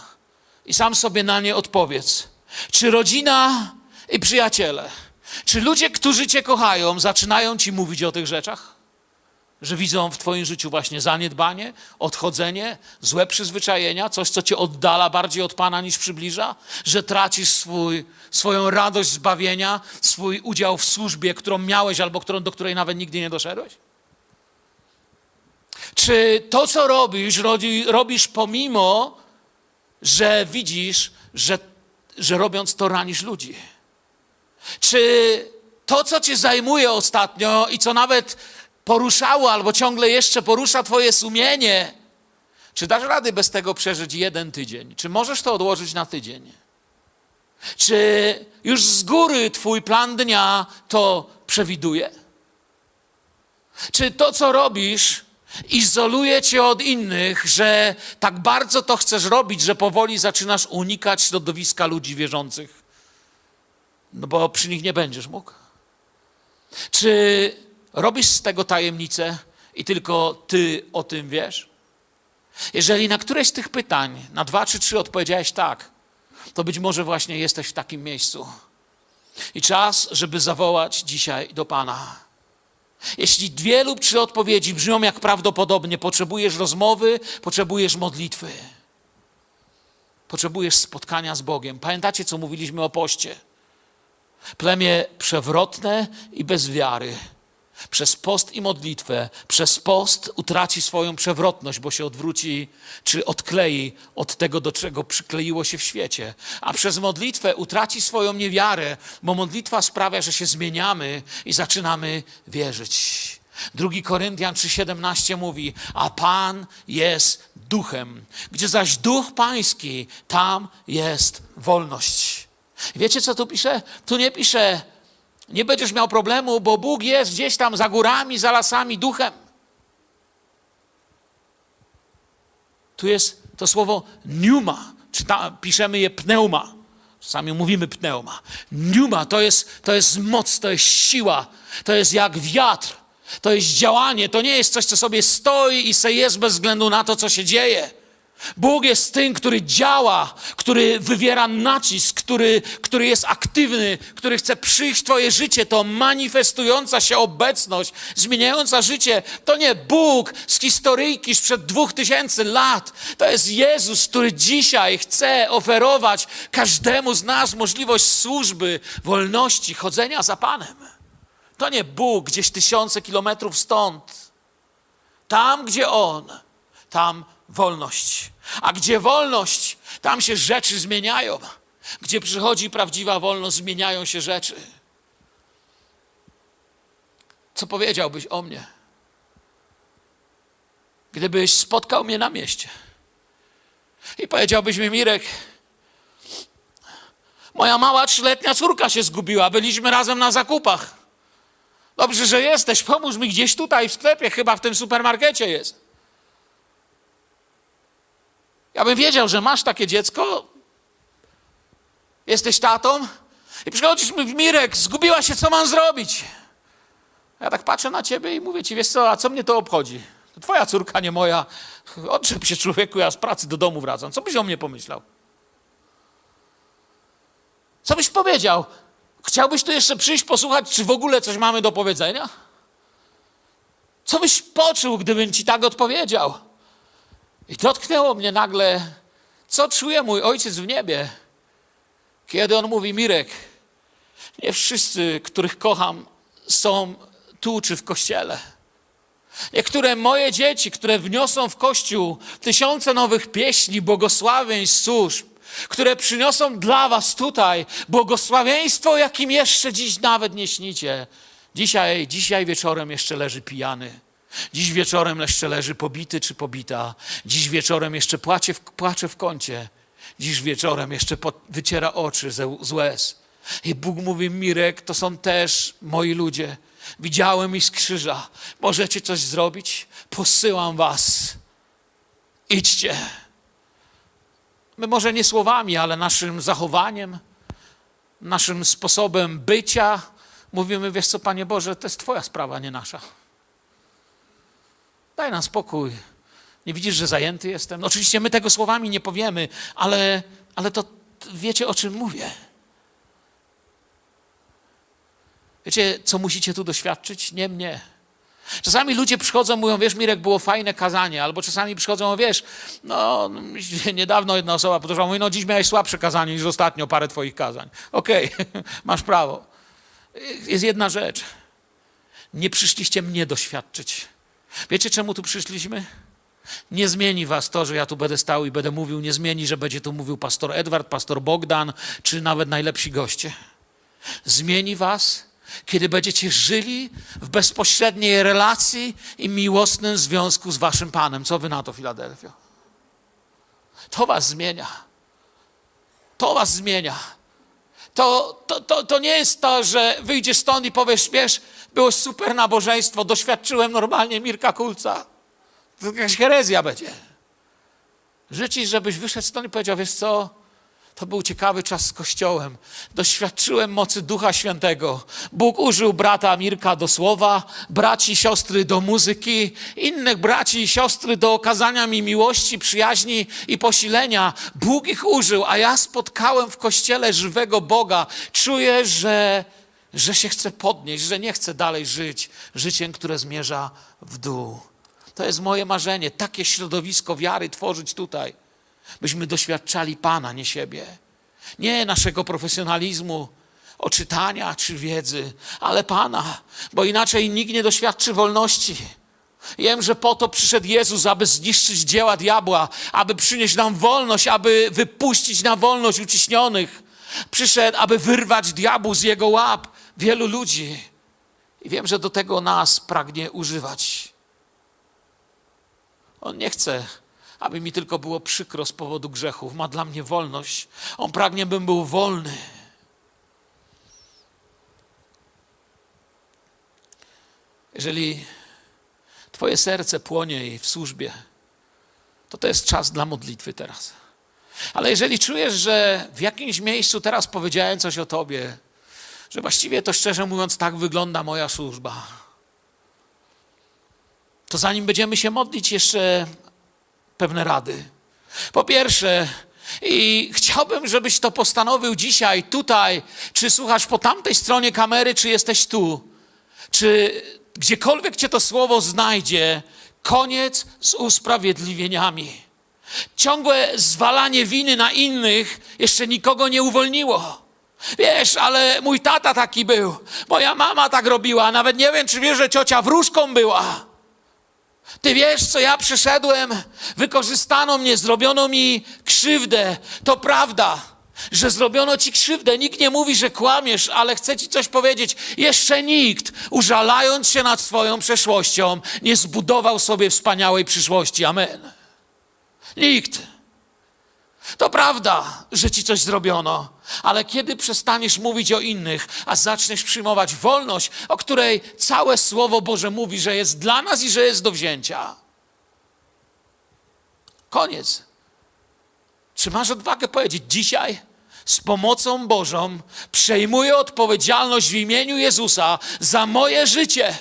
i sam sobie na nie odpowiedz. Czy rodzina i przyjaciele, czy ludzie, którzy Cię kochają, zaczynają Ci mówić o tych rzeczach? Że widzą w Twoim życiu właśnie zaniedbanie, odchodzenie, złe przyzwyczajenia, coś, co Cię oddala bardziej od Pana niż przybliża? Że tracisz swój, swoją radość zbawienia, swój udział w służbie, którą miałeś albo którą, do której nawet nigdy nie doszedłeś? Czy to, co robisz, robisz pomimo, że widzisz, że, że robiąc to ranisz ludzi? Czy to, co cię zajmuje ostatnio i co nawet poruszało albo ciągle jeszcze porusza twoje sumienie, czy dasz rady bez tego przeżyć jeden tydzień? Czy możesz to odłożyć na tydzień? Czy już z góry twój plan dnia to przewiduje? Czy to, co robisz, izoluje cię od innych, że tak bardzo to chcesz robić, że powoli zaczynasz unikać środowiska ludzi wierzących. No bo przy nich nie będziesz mógł. Czy robisz z tego tajemnicę i tylko ty o tym wiesz? Jeżeli na któreś z tych pytań, na dwa czy trzy odpowiedziałeś tak, to być może właśnie jesteś w takim miejscu. I czas, żeby zawołać dzisiaj do Pana. Jeśli dwie lub trzy odpowiedzi brzmią jak prawdopodobnie, potrzebujesz rozmowy, potrzebujesz modlitwy. Potrzebujesz spotkania z Bogiem. Pamiętacie, co mówiliśmy o poście? Plemię przewrotne i bez wiary przez post i modlitwę, przez post utraci swoją przewrotność, bo się odwróci czy odklei od tego, do czego przykleiło się w świecie. A przez modlitwę utraci swoją niewiarę, bo modlitwa sprawia, że się zmieniamy i zaczynamy wierzyć. 2 Koryntian 3,17 mówi, a Pan jest duchem. Gdzie zaś duch pański, tam jest wolność. Wiecie, co tu pisze? Tu nie pisze, nie będziesz miał problemu, bo Bóg jest gdzieś tam za górami, za lasami duchem. Tu jest to słowo pneuma, czyta, piszemy je pneuma. Czasami mówimy pneuma. Pneuma to jest, to jest moc, to jest siła, to jest jak wiatr, to jest działanie, to nie jest coś, co sobie stoi i se jest bez względu na to, co się dzieje. Bóg jest tym, który działa, który wywiera nacisk, który, który jest aktywny, który chce przyjść w Twoje życie. To manifestująca się obecność, zmieniająca życie. To nie Bóg z historyjki sprzed dwóch tysięcy lat. To jest Jezus, który dzisiaj chce oferować każdemu z nas możliwość służby, wolności, chodzenia za Panem. To nie Bóg gdzieś tysiące kilometrów stąd. Tam, gdzie On, tam wolność. A gdzie wolność, tam się rzeczy zmieniają. Gdzie przychodzi prawdziwa wolność, zmieniają się rzeczy. Co powiedziałbyś o mnie? Gdybyś spotkał mnie na mieście i powiedziałbyś mi, Mirek, moja mała trzyletnia córka się zgubiła, byliśmy razem na zakupach. Dobrze, że jesteś, pomóż mi gdzieś tutaj w sklepie, chyba w tym supermarkecie jest. Ja bym wiedział, że masz takie dziecko, jesteś tatą i przychodzisz mi Mirek, zgubiła się, co mam zrobić? Ja tak patrzę na ciebie i mówię ci, wiesz co, a co mnie to obchodzi? To twoja córka, nie moja. Odczep się człowieku, ja z pracy do domu wracam. Co byś o mnie pomyślał? Co byś powiedział? Chciałbyś tu jeszcze przyjść, posłuchać, czy w ogóle coś mamy do powiedzenia? Co byś poczuł, gdybym ci tak odpowiedział? I dotknęło mnie nagle, co czuje mój ojciec w niebie, kiedy on mówi: Mirek, nie wszyscy, których kocham, są tu czy w kościele. Niektóre moje dzieci, które wniosą w kościół tysiące nowych pieśni, błogosławieństw, służb, które przyniosą dla Was tutaj błogosławieństwo, jakim jeszcze dziś nawet nie śnicie. Dzisiaj, dzisiaj wieczorem jeszcze leży pijany. Dziś wieczorem jeszcze leży pobity czy pobita. Dziś wieczorem jeszcze płacze w, płacze w kącie. Dziś wieczorem jeszcze wyciera oczy z łez. I Bóg mówi, Mirek, to są też moi ludzie. Widziałem ich z krzyża. Możecie coś zrobić? Posyłam was. Idźcie. My może nie słowami, ale naszym zachowaniem, naszym sposobem bycia mówimy, wiesz co, Panie Boże, to jest Twoja sprawa, nie nasza. Daj nam spokój. Nie widzisz, że zajęty jestem? No oczywiście my tego słowami nie powiemy, ale, ale to wiecie, o czym mówię. Wiecie, co musicie tu doświadczyć? Nie mnie. Czasami ludzie przychodzą, mówią, wiesz, Mirek, było fajne kazanie, albo czasami przychodzą, wiesz, no, niedawno jedna osoba podeszła, mówi, no dziś miałeś słabsze kazanie niż ostatnio parę twoich kazań. Okej, okay, masz prawo. Jest jedna rzecz. Nie przyszliście mnie doświadczyć. Wiecie, czemu tu przyszliśmy? Nie zmieni was to, że ja tu będę stał i będę mówił, nie zmieni, że będzie tu mówił pastor Edward, pastor Bogdan, czy nawet najlepsi goście. Zmieni was, kiedy będziecie żyli w bezpośredniej relacji i miłosnym związku z waszym Panem. Co wy na to, Filadelfia? To was zmienia. To was zmienia. To, to, to, to nie jest to, że wyjdziesz stąd i powiesz, wiesz, było super nabożeństwo, doświadczyłem normalnie Mirka Kulca. To jakaś herezja będzie. Życzyć, żebyś wyszedł stąd i powiedział, wiesz co, to był ciekawy czas z Kościołem. Doświadczyłem mocy Ducha Świętego. Bóg użył brata Mirka do słowa, braci i siostry do muzyki, innych braci i siostry do okazania mi miłości, przyjaźni i posilenia. Bóg ich użył, a ja spotkałem w Kościele żywego Boga. Czuję, że że się chce podnieść, że nie chce dalej żyć życiem, które zmierza w dół. To jest moje marzenie, takie środowisko wiary tworzyć tutaj, byśmy doświadczali Pana, nie siebie. Nie naszego profesjonalizmu, oczytania czy wiedzy, ale Pana, bo inaczej nikt nie doświadczy wolności. Wiem, że po to przyszedł Jezus, aby zniszczyć dzieła diabła, aby przynieść nam wolność, aby wypuścić na wolność uciśnionych. Przyszedł, aby wyrwać diabłu z jego łap, wielu ludzi I wiem, że do tego nas pragnie używać. On nie chce, aby mi tylko było przykro z powodu grzechów. Ma dla mnie wolność. On pragnie, bym był wolny. Jeżeli Twoje serce płonie w służbie, to to jest czas dla modlitwy teraz. Ale jeżeli czujesz, że w jakimś miejscu teraz powiedziałem coś o Tobie, że właściwie to szczerze mówiąc tak wygląda moja służba, to zanim będziemy się modlić, jeszcze pewne rady. Po pierwsze, i chciałbym, żebyś to postanowił dzisiaj, tutaj, czy słuchasz po tamtej stronie kamery, czy jesteś tu, czy gdziekolwiek cię to słowo znajdzie, koniec z usprawiedliwieniami. Ciągłe zwalanie winy na innych jeszcze nikogo nie uwolniło. Wiesz, ale mój tata taki był, moja mama tak robiła, nawet nie wiem, czy wiesz, że ciocia wróżką była. Ty wiesz, co ja przeszedłem? Wykorzystano mnie, zrobiono mi krzywdę. To prawda, że zrobiono ci krzywdę. Nikt nie mówi, że kłamiesz, ale chcę ci coś powiedzieć. Jeszcze nikt, użalając się nad swoją przeszłością, nie zbudował sobie wspaniałej przyszłości. Amen. Nikt. To prawda, że ci coś zrobiono, ale kiedy przestaniesz mówić o innych, a zaczniesz przyjmować wolność, o której całe Słowo Boże mówi, że jest dla nas i że jest do wzięcia. Koniec. Czy masz odwagę powiedzieć dzisiaj? Z pomocą Bożą przejmuję odpowiedzialność w imieniu Jezusa za moje życie.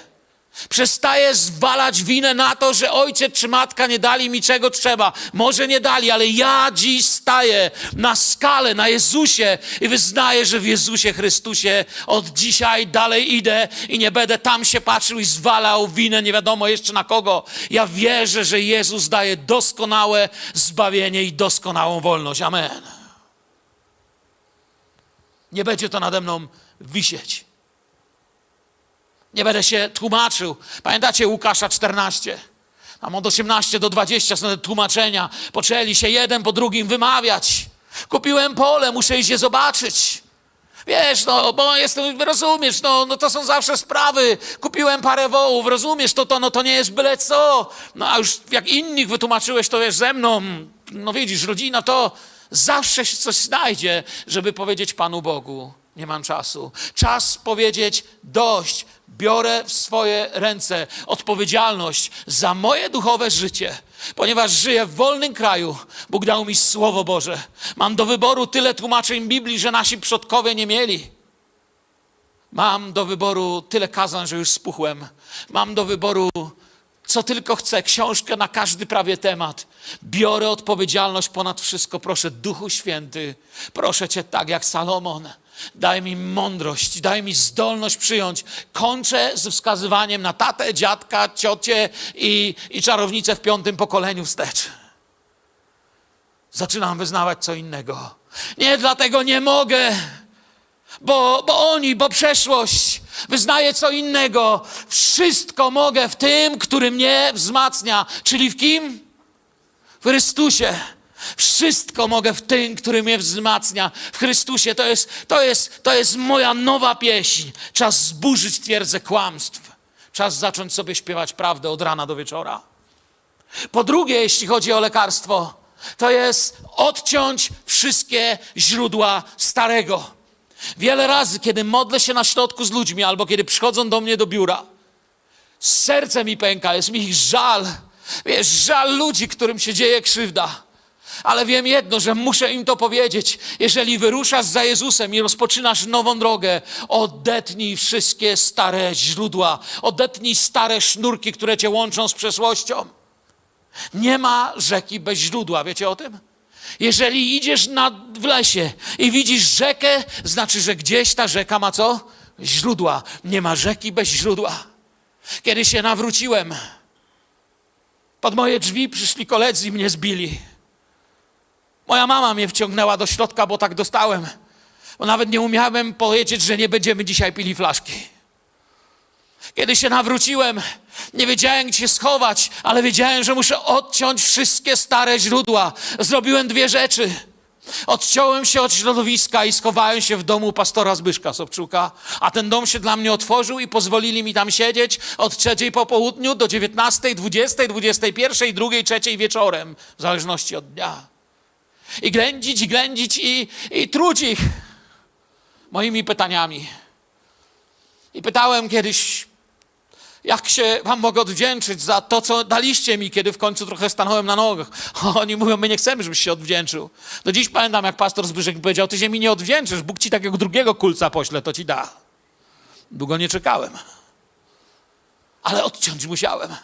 Przestaję zwalać winę na to, że ojciec czy matka nie dali mi czego trzeba. Może nie dali, ale ja dziś staję na skalę, na Jezusie i wyznaję, że w Jezusie Chrystusie od dzisiaj dalej idę i nie będę tam się patrzył i zwalał winę nie wiadomo jeszcze na kogo. Ja wierzę, że Jezus daje doskonałe zbawienie i doskonałą wolność. Amen. Nie będzie to nade mną wisieć. Nie będę się tłumaczył. Pamiętacie Łukasza 14? Tam od 18 do 20 są te tłumaczenia. Poczęli się jeden po drugim wymawiać. Kupiłem pole, muszę iść je zobaczyć. Wiesz, no, bo jestem, rozumiesz, no, no to są zawsze sprawy. Kupiłem parę wołów, rozumiesz, to, to, no, to nie jest byle co. No a już jak innych wytłumaczyłeś, to wiesz, ze mną, no widzisz, rodzina to zawsze się coś znajdzie, żeby powiedzieć Panu Bogu, nie mam czasu. Czas powiedzieć dość, biorę w swoje ręce odpowiedzialność za moje duchowe życie, ponieważ żyję w wolnym kraju. Bóg dał mi Słowo Boże. Mam do wyboru tyle tłumaczeń Biblii, że nasi przodkowie nie mieli. Mam do wyboru tyle kazań, że już spuchłem. Mam do wyboru co tylko chcę, książkę na każdy prawie temat. Biorę odpowiedzialność ponad wszystko. Proszę, Duchu Święty, proszę Cię tak jak Salomon. Daj mi mądrość, daj mi zdolność przyjąć. Kończę z wskazywaniem na tatę, dziadka, ciocię i, i czarownicę w piątym pokoleniu wstecz. Zaczynam wyznawać co innego. Nie, dlatego nie mogę, bo, bo oni, bo przeszłość. Wyznaję co innego. Wszystko mogę w tym, który mnie wzmacnia. Czyli w kim? W Chrystusie. Wszystko mogę w tym, który mnie wzmacnia. W Chrystusie to jest, to jest, to jest moja nowa pieśń. Czas zburzyć twierdzę kłamstw. Czas zacząć sobie śpiewać prawdę od rana do wieczora. Po drugie, jeśli chodzi o lekarstwo, to jest odciąć wszystkie źródła starego. Wiele razy, kiedy modlę się na środku z ludźmi, albo kiedy przychodzą do mnie do biura, serce mi pęka, jest mi ich żal. Wiesz, żal ludzi, którym się dzieje krzywda. Ale wiem jedno, że muszę im to powiedzieć. Jeżeli wyruszasz za Jezusem i rozpoczynasz nową drogę, odetnij wszystkie stare źródła, odetnij stare sznurki, które cię łączą z przeszłością. Nie ma rzeki bez źródła, wiecie o tym? Jeżeli idziesz w lesie i widzisz rzekę, znaczy, że gdzieś ta rzeka ma co? Źródła. Nie ma rzeki bez źródła. Kiedy się nawróciłem, pod moje drzwi przyszli koledzy i mnie zbili. Moja mama mnie wciągnęła do środka, bo tak dostałem. Bo nawet nie umiałem powiedzieć, że nie będziemy dzisiaj pili flaszki. Kiedy się nawróciłem, nie wiedziałem, gdzie się schować, ale wiedziałem, że muszę odciąć wszystkie stare źródła. Zrobiłem dwie rzeczy. Odciąłem się od środowiska i schowałem się w domu pastora Zbyszka Sobczuka, a ten dom się dla mnie otworzył i pozwolili mi tam siedzieć od trzeciej po południu do 19, 20, 21, 2, 3 wieczorem, w zależności od dnia. I ględzić, i ględzić, i, i truć ich moimi pytaniami. I pytałem kiedyś, jak się wam mogę odwdzięczyć za to, co daliście mi, kiedy w końcu trochę stanąłem na nogach. Oni mówią, my nie chcemy, żebyś się odwdzięczył. Do dziś pamiętam, jak pastor Zbyszek powiedział, ty się mi nie odwdzięczysz, Bóg ci takiego drugiego kulca pośle, to ci da. Długo nie czekałem. Ale odciąć musiałem.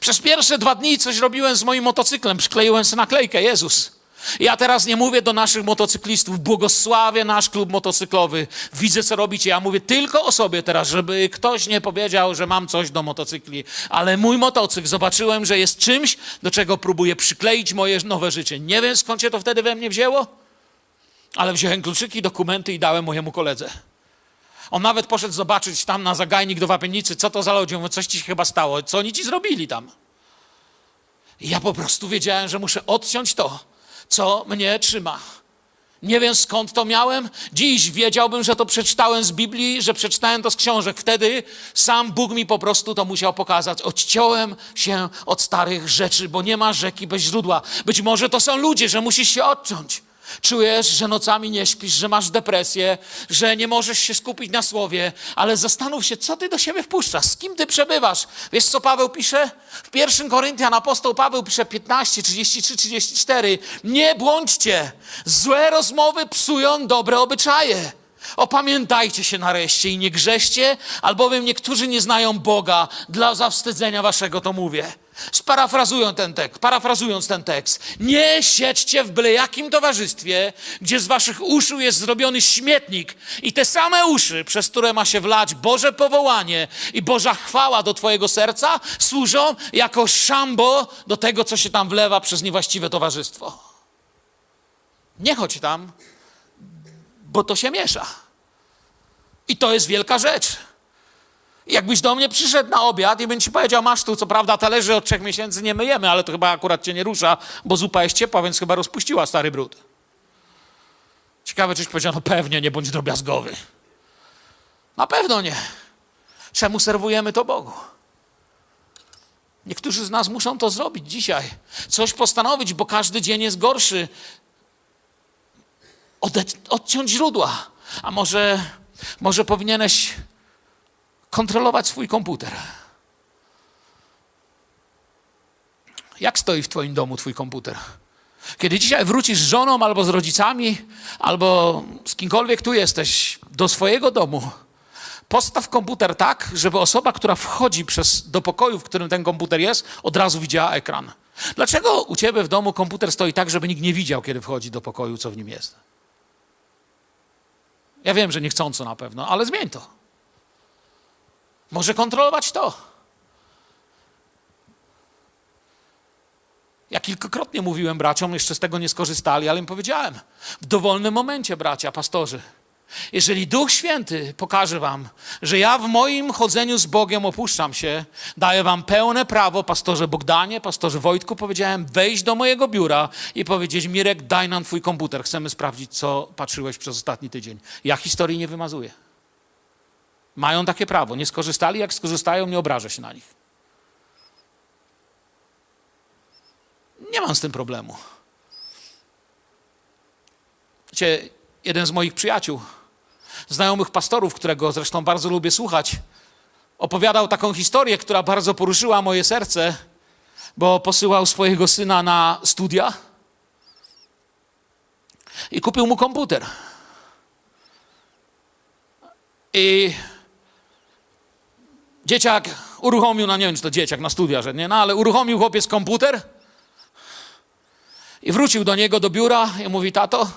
Przez pierwsze dwa dni coś robiłem z moim motocyklem, przykleiłem sobie naklejkę Jezus. Ja teraz nie mówię do naszych motocyklistów, błogosławię nasz klub motocyklowy, widzę co robicie. Ja mówię tylko o sobie teraz, żeby ktoś nie powiedział, że mam coś do motocykli. Ale mój motocykl zobaczyłem, że jest czymś, do czego próbuję przykleić moje nowe życie. Nie wiem skąd się to wtedy we mnie wzięło, ale wziąłem kluczyki, dokumenty i dałem mojemu koledze. On nawet poszedł zobaczyć tam na zagajnik do Wapienicy, co to za ludzie. Coś ci się chyba stało, co oni ci zrobili tam. I ja po prostu wiedziałem, że muszę odciąć to, co mnie trzyma. Nie wiem skąd to miałem. Dziś wiedziałbym, że to przeczytałem z Biblii, że przeczytałem to z książek. Wtedy sam Bóg mi po prostu to musiał pokazać. Odciąłem się od starych rzeczy, bo nie ma rzeki bez źródła. Być może to są ludzie, że musisz się odciąć. Czujesz, że nocami nie śpisz, że masz depresję, że nie możesz się skupić na słowie, ale zastanów się, co ty do siebie wpuszczasz, z kim ty przebywasz. Wiesz, co Paweł pisze? W pierwszym Koryntian apostoł Paweł pisze 15, 33, 34. Nie błądźcie, złe rozmowy psują dobre obyczaje. Opamiętajcie się nareszcie i nie grzeście, albowiem niektórzy nie znają Boga. Dla zawstydzenia waszego to mówię. Sparafrazując ten tekst, parafrazując ten tekst, nie siedźcie w byle jakim towarzystwie, gdzie z waszych uszu jest zrobiony śmietnik i te same uszy, przez które ma się wlać Boże powołanie i Boża chwała do twojego serca, służą jako szambo do tego, co się tam wlewa przez niewłaściwe towarzystwo. Nie chodź tam, bo to się miesza. I to jest wielka rzecz. Jakbyś do mnie przyszedł na obiad i bym ci powiedział, masz tu, co prawda talerzy od trzech miesięcy nie myjemy, ale to chyba akurat cię nie rusza, bo zupa jest ciepła, więc chyba rozpuściła stary brud. Ciekawe, czyś powiedział, no pewnie, nie bądź drobiazgowy. Na pewno nie. Czemu serwujemy to Bogu? Niektórzy z nas muszą to zrobić dzisiaj. Coś postanowić, bo każdy dzień jest gorszy. Odciąć źródła. A może, może powinieneś kontrolować swój komputer. Jak stoi w Twoim domu Twój komputer? Kiedy dzisiaj wrócisz z żoną albo z rodzicami, albo z kimkolwiek tu jesteś, do swojego domu, postaw komputer tak, żeby osoba, która wchodzi przez, do pokoju, w którym ten komputer jest, od razu widziała ekran. Dlaczego u Ciebie w domu komputer stoi tak, żeby nikt nie widział, kiedy wchodzi do pokoju, co w nim jest? Ja wiem, że niechcąco na pewno, ale zmień to. Może kontrolować to. Ja kilkakrotnie mówiłem braciom, jeszcze z tego nie skorzystali, ale im powiedziałem. W dowolnym momencie, bracia, pastorzy, jeżeli Duch Święty pokaże wam, że ja w moim chodzeniu z Bogiem opuszczam się, daję wam pełne prawo, pastorze Bogdanie, pastorze Wojtku, powiedziałem, wejść do mojego biura i powiedzieć, Mirek, daj nam twój komputer, chcemy sprawdzić, co patrzyłeś przez ostatni tydzień. Ja historii nie wymazuję. Mają takie prawo. Nie skorzystali, jak skorzystają, nie obrażę się na nich. Nie mam z tym problemu. Wiecie, jeden z moich przyjaciół, znajomych pastorów, którego zresztą bardzo lubię słuchać, opowiadał taką historię, która bardzo poruszyła moje serce, bo posyłał swojego syna na studia i kupił mu komputer. I Dzieciak uruchomił, no nie wiem, czy to dzieciak na studia, że nie, no ale uruchomił chłopiec komputer i wrócił do niego do biura i mówi, tato,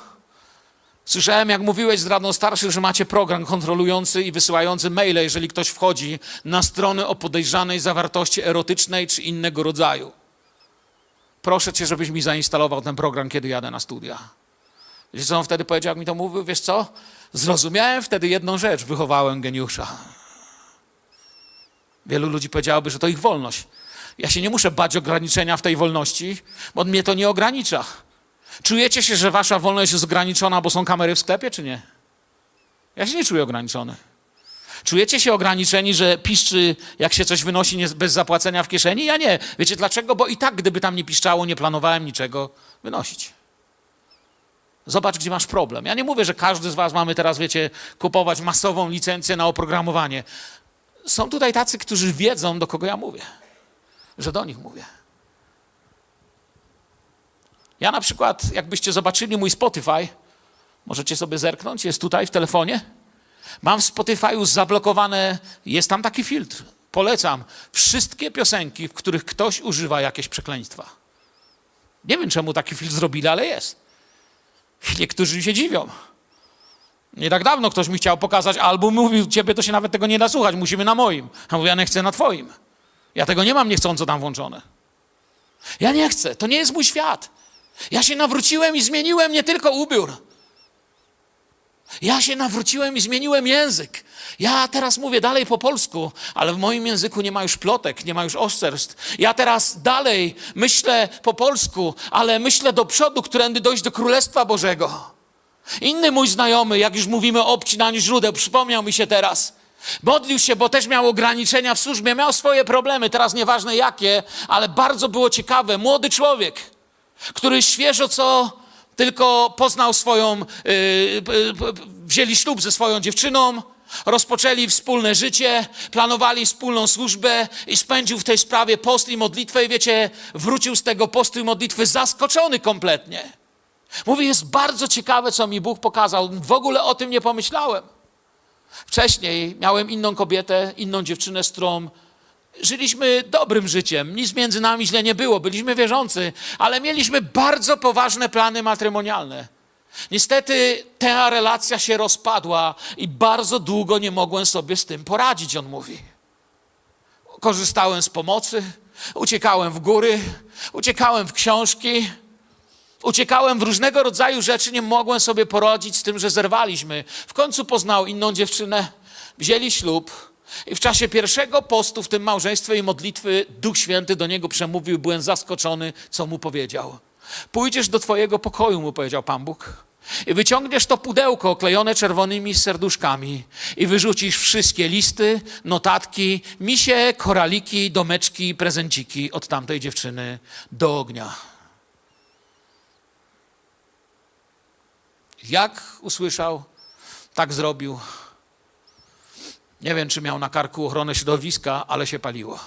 słyszałem, jak mówiłeś z radną starszych, że macie program kontrolujący i wysyłający maile, jeżeli ktoś wchodzi na strony o podejrzanej zawartości erotycznej czy innego rodzaju. Proszę cię, żebyś mi zainstalował ten program, kiedy jadę na studia. Wiecie, co on wtedy powiedział, jak mi to mówił? Wiesz co? Zrozumiałem wtedy jedną rzecz, wychowałem geniusza. Wielu ludzi powiedziałoby, że to ich wolność. Ja się nie muszę bać ograniczenia w tej wolności, bo mnie to nie ogranicza. Czujecie się, że wasza wolność jest ograniczona, bo są kamery w sklepie, czy nie? Ja się nie czuję ograniczony. Czujecie się ograniczeni, że piszczy, jak się coś wynosi nie, bez zapłacenia w kieszeni? Ja nie. Wiecie dlaczego? Bo i tak, gdyby tam nie piszczało, nie planowałem niczego wynosić. Zobacz, gdzie masz problem. Ja nie mówię, że każdy z Was mamy teraz, wiecie, kupować masową licencję na oprogramowanie. Są tutaj tacy, którzy wiedzą, do kogo ja mówię, że do nich mówię. Ja na przykład, jakbyście zobaczyli mój Spotify, możecie sobie zerknąć, jest tutaj w telefonie. Mam w Spotify'u zablokowane, jest tam taki filtr. Polecam wszystkie piosenki, w których ktoś używa jakieś przekleństwa. Nie wiem, czemu taki filtr zrobili, ale jest. Niektórzy się dziwią. Nie tak dawno ktoś mi chciał pokazać album, mówił, ciebie to się nawet tego nie da słuchać, musimy na moim. A mówię, ja nie chcę na twoim. Ja tego nie mam niechcąco tam włączone. Ja nie chcę, to nie jest mój świat. Ja się nawróciłem i zmieniłem nie tylko ubiór. Ja się nawróciłem i zmieniłem język. Ja teraz mówię dalej po polsku, ale w moim języku nie ma już plotek, nie ma już oszczerstw. Ja teraz dalej myślę po polsku, ale myślę do przodu, którędy dojść do Królestwa Bożego. Inny mój znajomy, jak już mówimy o obcinaniu źródeł, przypomniał mi się teraz. Modlił się, bo też miał ograniczenia w służbie, miał swoje problemy, teraz nieważne jakie, ale bardzo było ciekawe. Młody człowiek, który świeżo co tylko poznał swoją, yy, yy, wzięli ślub ze swoją dziewczyną, rozpoczęli wspólne życie, planowali wspólną służbę i spędził w tej sprawie post i modlitwę i wiecie, wrócił z tego postu i modlitwy zaskoczony kompletnie. Mówi, jest bardzo ciekawe, co mi Bóg pokazał. W ogóle o tym nie pomyślałem. Wcześniej miałem inną kobietę, inną dziewczynę, z którą żyliśmy dobrym życiem. Nic między nami źle nie było. Byliśmy wierzący, ale mieliśmy bardzo poważne plany matrymonialne. Niestety ta relacja się rozpadła i bardzo długo nie mogłem sobie z tym poradzić, on mówi. Korzystałem z pomocy, uciekałem w góry, uciekałem w książki, uciekałem w różnego rodzaju rzeczy, nie mogłem sobie poradzić z tym, że zerwaliśmy. W końcu poznał inną dziewczynę, wzięli ślub i w czasie pierwszego postu w tym małżeństwie i modlitwy Duch Święty do niego przemówił, byłem zaskoczony, co mu powiedział. Pójdziesz do twojego pokoju, mu powiedział Pan Bóg. I wyciągniesz to pudełko oklejone czerwonymi serduszkami i wyrzucisz wszystkie listy, notatki, misie, koraliki, domeczki, prezenciki od tamtej dziewczyny do ognia. Jak usłyszał, tak zrobił. Nie wiem, czy miał na karku ochronę środowiska, ale się paliło.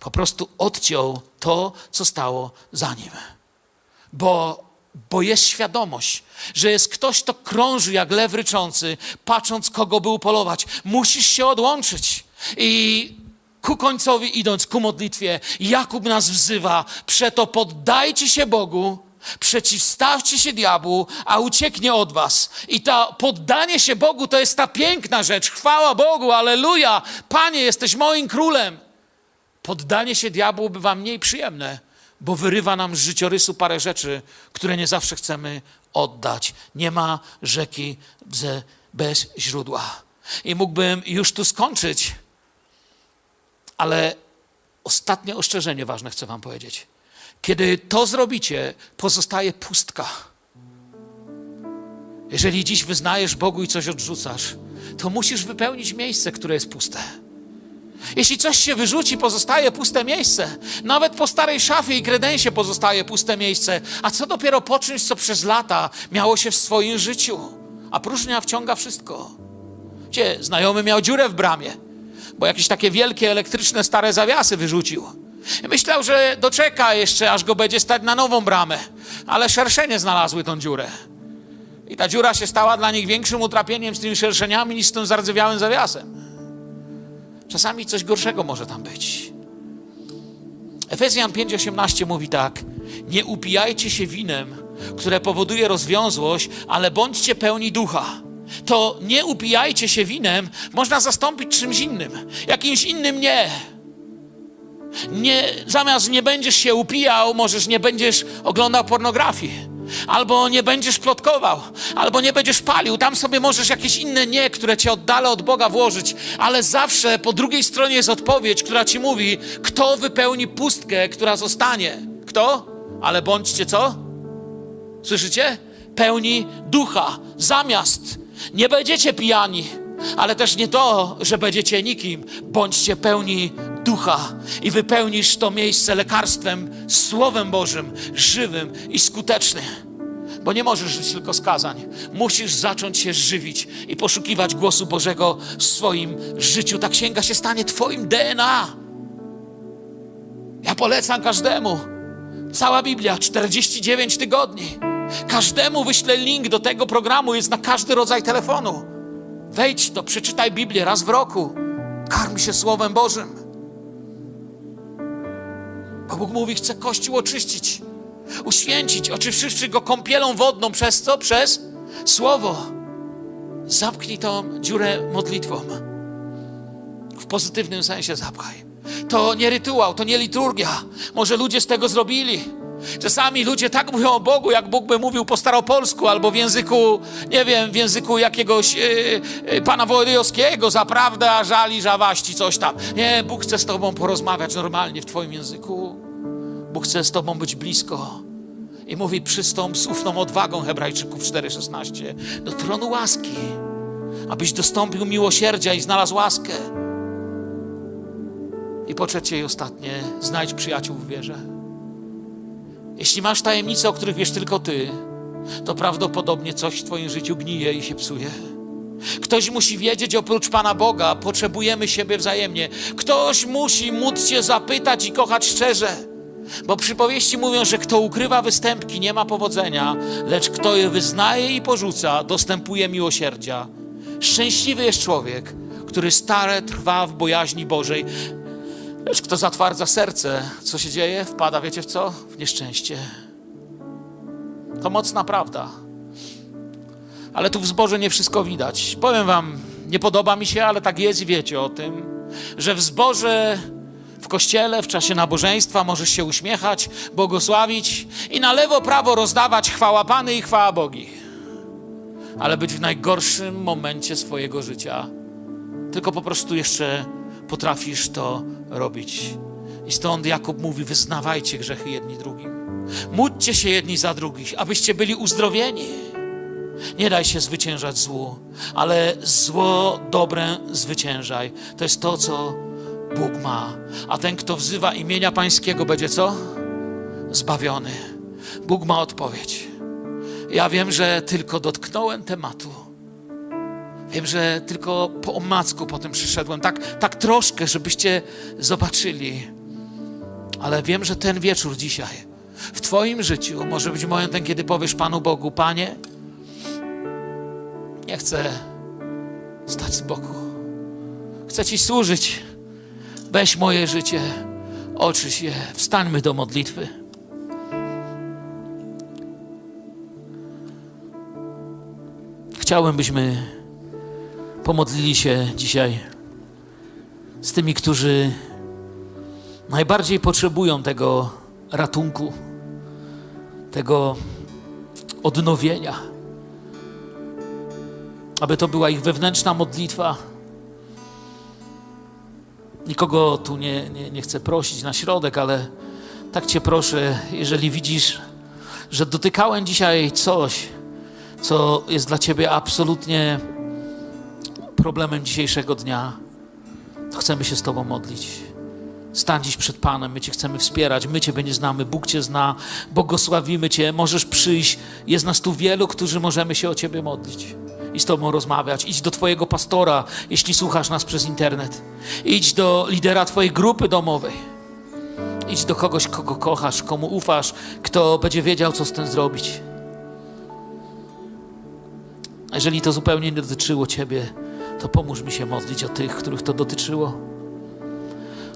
Po prostu odciął to, co stało za nim. Bo, bo jest świadomość, że jest ktoś, kto krąży jak lew ryczący, patrząc, kogo by upolować. Musisz się odłączyć. I ku końcowi idąc, ku modlitwie, Jakub nas wzywa, przeto poddajcie się Bogu, Przeciwstawcie się diabłu, a ucieknie od was. I to poddanie się Bogu to jest ta piękna rzecz. Chwała Bogu, aleluja. Panie, jesteś moim królem. Poddanie się diabłu bywa mniej przyjemne, bo wyrywa nam z życiorysu parę rzeczy, które nie zawsze chcemy oddać. Nie ma rzeki bez źródła. I mógłbym już tu skończyć, ale ostatnie ostrzeżenie ważne chcę Wam powiedzieć. Kiedy to zrobicie, pozostaje pustka. Jeżeli dziś wyznajesz Bogu i coś odrzucasz, to musisz wypełnić miejsce, które jest puste. Jeśli coś się wyrzuci, pozostaje puste miejsce. Nawet po starej szafie i kredensie pozostaje puste miejsce. A co dopiero po czymś, co przez lata miało się w swoim życiu? A próżnia wciąga wszystko. Gdzie znajomy miał dziurę w bramie, bo jakieś takie wielkie elektryczne stare zawiasy wyrzucił. Myślał, że doczeka jeszcze, aż go będzie stać na nową bramę, ale szerszenie znalazły tą dziurę. I ta dziura się stała dla nich większym utrapieniem z tymi szerszeniami niż z tym zardzewiałym zawiasem. Czasami coś gorszego może tam być. Efezjan 5:18 mówi tak: Nie upijajcie się winem, które powoduje rozwiązłość, ale bądźcie pełni ducha. To nie upijajcie się winem można zastąpić czymś innym, jakimś innym nie nie, zamiast nie będziesz się upijał, możesz nie będziesz oglądał pornografii. Albo nie będziesz plotkował, albo nie będziesz palił. Tam sobie możesz jakieś inne nie, które cię oddala od Boga włożyć, ale zawsze po drugiej stronie jest odpowiedź, która ci mówi, kto wypełni pustkę, która zostanie. Kto? ale bądźcie co? Słyszycie? Pełni ducha. Zamiast nie będziecie pijani, ale też nie to, że będziecie nikim. Bądźcie pełni ducha i wypełnisz to miejsce lekarstwem, Słowem Bożym, żywym i skutecznym. Bo nie możesz żyć tylko z kazań. Musisz zacząć się żywić i poszukiwać głosu Bożego w swoim życiu. Ta księga się stanie Twoim DNA. Ja polecam każdemu. Cała Biblia, 49 tygodni. Każdemu wyślę link do tego programu, jest na każdy rodzaj telefonu. Wejdź to, przeczytaj Biblię raz w roku. Karm się Słowem Bożym. Bo Bóg mówi, chce Kościół oczyścić, uświęcić, oczyszczywszy go kąpielą wodną. Przez co? Przez Słowo. Zamknij tą dziurę modlitwą. W pozytywnym sensie zapchaj. To nie rytuał, to nie liturgia. Może ludzie z tego zrobili. Czasami ludzie tak mówią o Bogu, jak Bóg by mówił po staropolsku albo w języku, nie wiem, w języku jakiegoś yy, yy, pana Wołodyjowskiego, zaprawdę, żali, żawaści, coś tam. Nie, Bóg chce z tobą porozmawiać normalnie w twoim języku. Bóg chce z tobą być blisko. I mówi, przystąp z ufną odwagą Hebrajczyków 4,16 do tronu łaski, abyś dostąpił miłosierdzia i znalazł łaskę. I po trzecie i ostatnie, znajdź przyjaciół w wierze. Jeśli masz tajemnice, o których wiesz tylko ty, to prawdopodobnie coś w twoim życiu gnije i się psuje. Ktoś musi wiedzieć, oprócz Pana Boga, potrzebujemy siebie wzajemnie. Ktoś musi móc Cię zapytać i kochać szczerze. Bo przypowieści mówią, że kto ukrywa występki, nie ma powodzenia, lecz kto je wyznaje i porzuca, dostępuje miłosierdzia. Szczęśliwy jest człowiek, który stale trwa w bojaźni Bożej, Lecz kto zatwardza serce, co się dzieje? Wpada, wiecie w co? W nieszczęście. To mocna prawda. Ale tu w zborze nie wszystko widać. Powiem wam, nie podoba mi się, ale tak jest i wiecie o tym, że w zborze, w kościele, w czasie nabożeństwa możesz się uśmiechać, błogosławić i na lewo, prawo rozdawać chwała Pany i chwała Bogi. Ale być w najgorszym momencie swojego życia, tylko po prostu jeszcze potrafisz to robić. I stąd Jakub mówi: wyznawajcie grzechy jedni drugim. Módlcie się jedni za drugich, abyście byli uzdrowieni. Nie daj się zwyciężać złu, ale zło dobre zwyciężaj. To jest to, co Bóg ma. A ten, kto wzywa imienia Pańskiego, będzie co? Zbawiony. Bóg ma odpowiedź. Ja wiem, że tylko dotknąłem tematu Wiem, że tylko po omacku potem przyszedłem, tak, tak troszkę, żebyście zobaczyli. Ale wiem, że ten wieczór dzisiaj w Twoim życiu może być momentem, kiedy powiesz Panu Bogu, Panie, nie chcę stać z boku. Chcę Ci służyć. Weź moje życie, oczyś je. Wstańmy do modlitwy. Chciałem, byśmy pomodlili się dzisiaj z tymi, którzy najbardziej potrzebują tego ratunku, tego odnowienia. Aby to była ich wewnętrzna modlitwa. Nikogo tu nie, nie, nie chcę prosić na środek, ale tak Cię proszę, jeżeli widzisz, że dotykałem dzisiaj coś, co jest dla Ciebie absolutnie problemem dzisiejszego dnia, to chcemy się z Tobą modlić. Stań dziś przed Panem, my Cię chcemy wspierać, my Ciebie nie znamy, Bóg Cię zna, błogosławimy Cię, możesz przyjść. Jest nas tu wielu, którzy możemy się o Ciebie modlić i z Tobą rozmawiać. Idź do Twojego pastora, jeśli słuchasz nas przez internet. Idź do lidera Twojej grupy domowej. Idź do kogoś, kogo kochasz, komu ufasz, kto będzie wiedział, co z tym zrobić. Jeżeli to zupełnie nie dotyczyło Ciebie, to pomóż mi się modlić o tych, których to dotyczyło.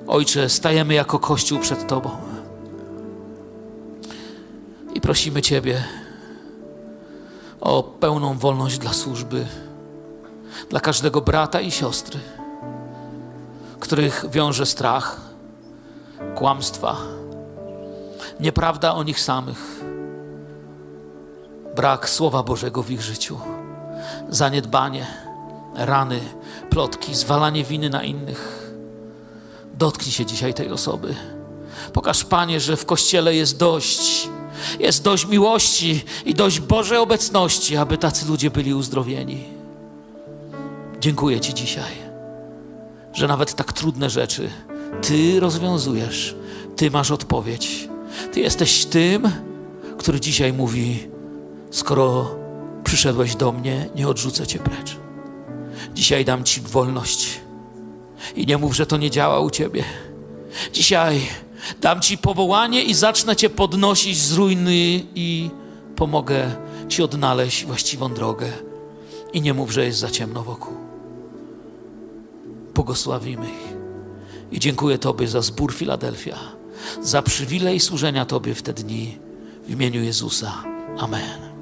Ojcze, stajemy jako Kościół przed Tobą i prosimy Ciebie o pełną wolność dla służby, dla każdego brata i siostry, których wiąże strach, kłamstwa, nieprawda o nich samych, brak Słowa Bożego w ich życiu, zaniedbanie rany, plotki, zwalanie winy na innych. Dotknij się dzisiaj tej osoby. Pokaż, Panie, że w kościele jest dość Jest dość miłości i dość Bożej obecności, aby tacy ludzie byli uzdrowieni. Dziękuję Ci dzisiaj, że nawet tak trudne rzeczy Ty rozwiązujesz, Ty masz odpowiedź. Ty jesteś tym, który dzisiaj mówi: Skoro przyszedłeś do mnie, nie odrzucę Cię precz. Dzisiaj dam Ci wolność. I nie mów, że to nie działa u Ciebie. Dzisiaj dam Ci powołanie i zacznę Cię podnosić z ruiny i pomogę Ci odnaleźć właściwą drogę. I nie mów, że jest za ciemno wokół. Błogosławimy ich. I dziękuję Tobie za zbór Filadelfia, za przywilej służenia Tobie w te dni w imieniu Jezusa. Amen.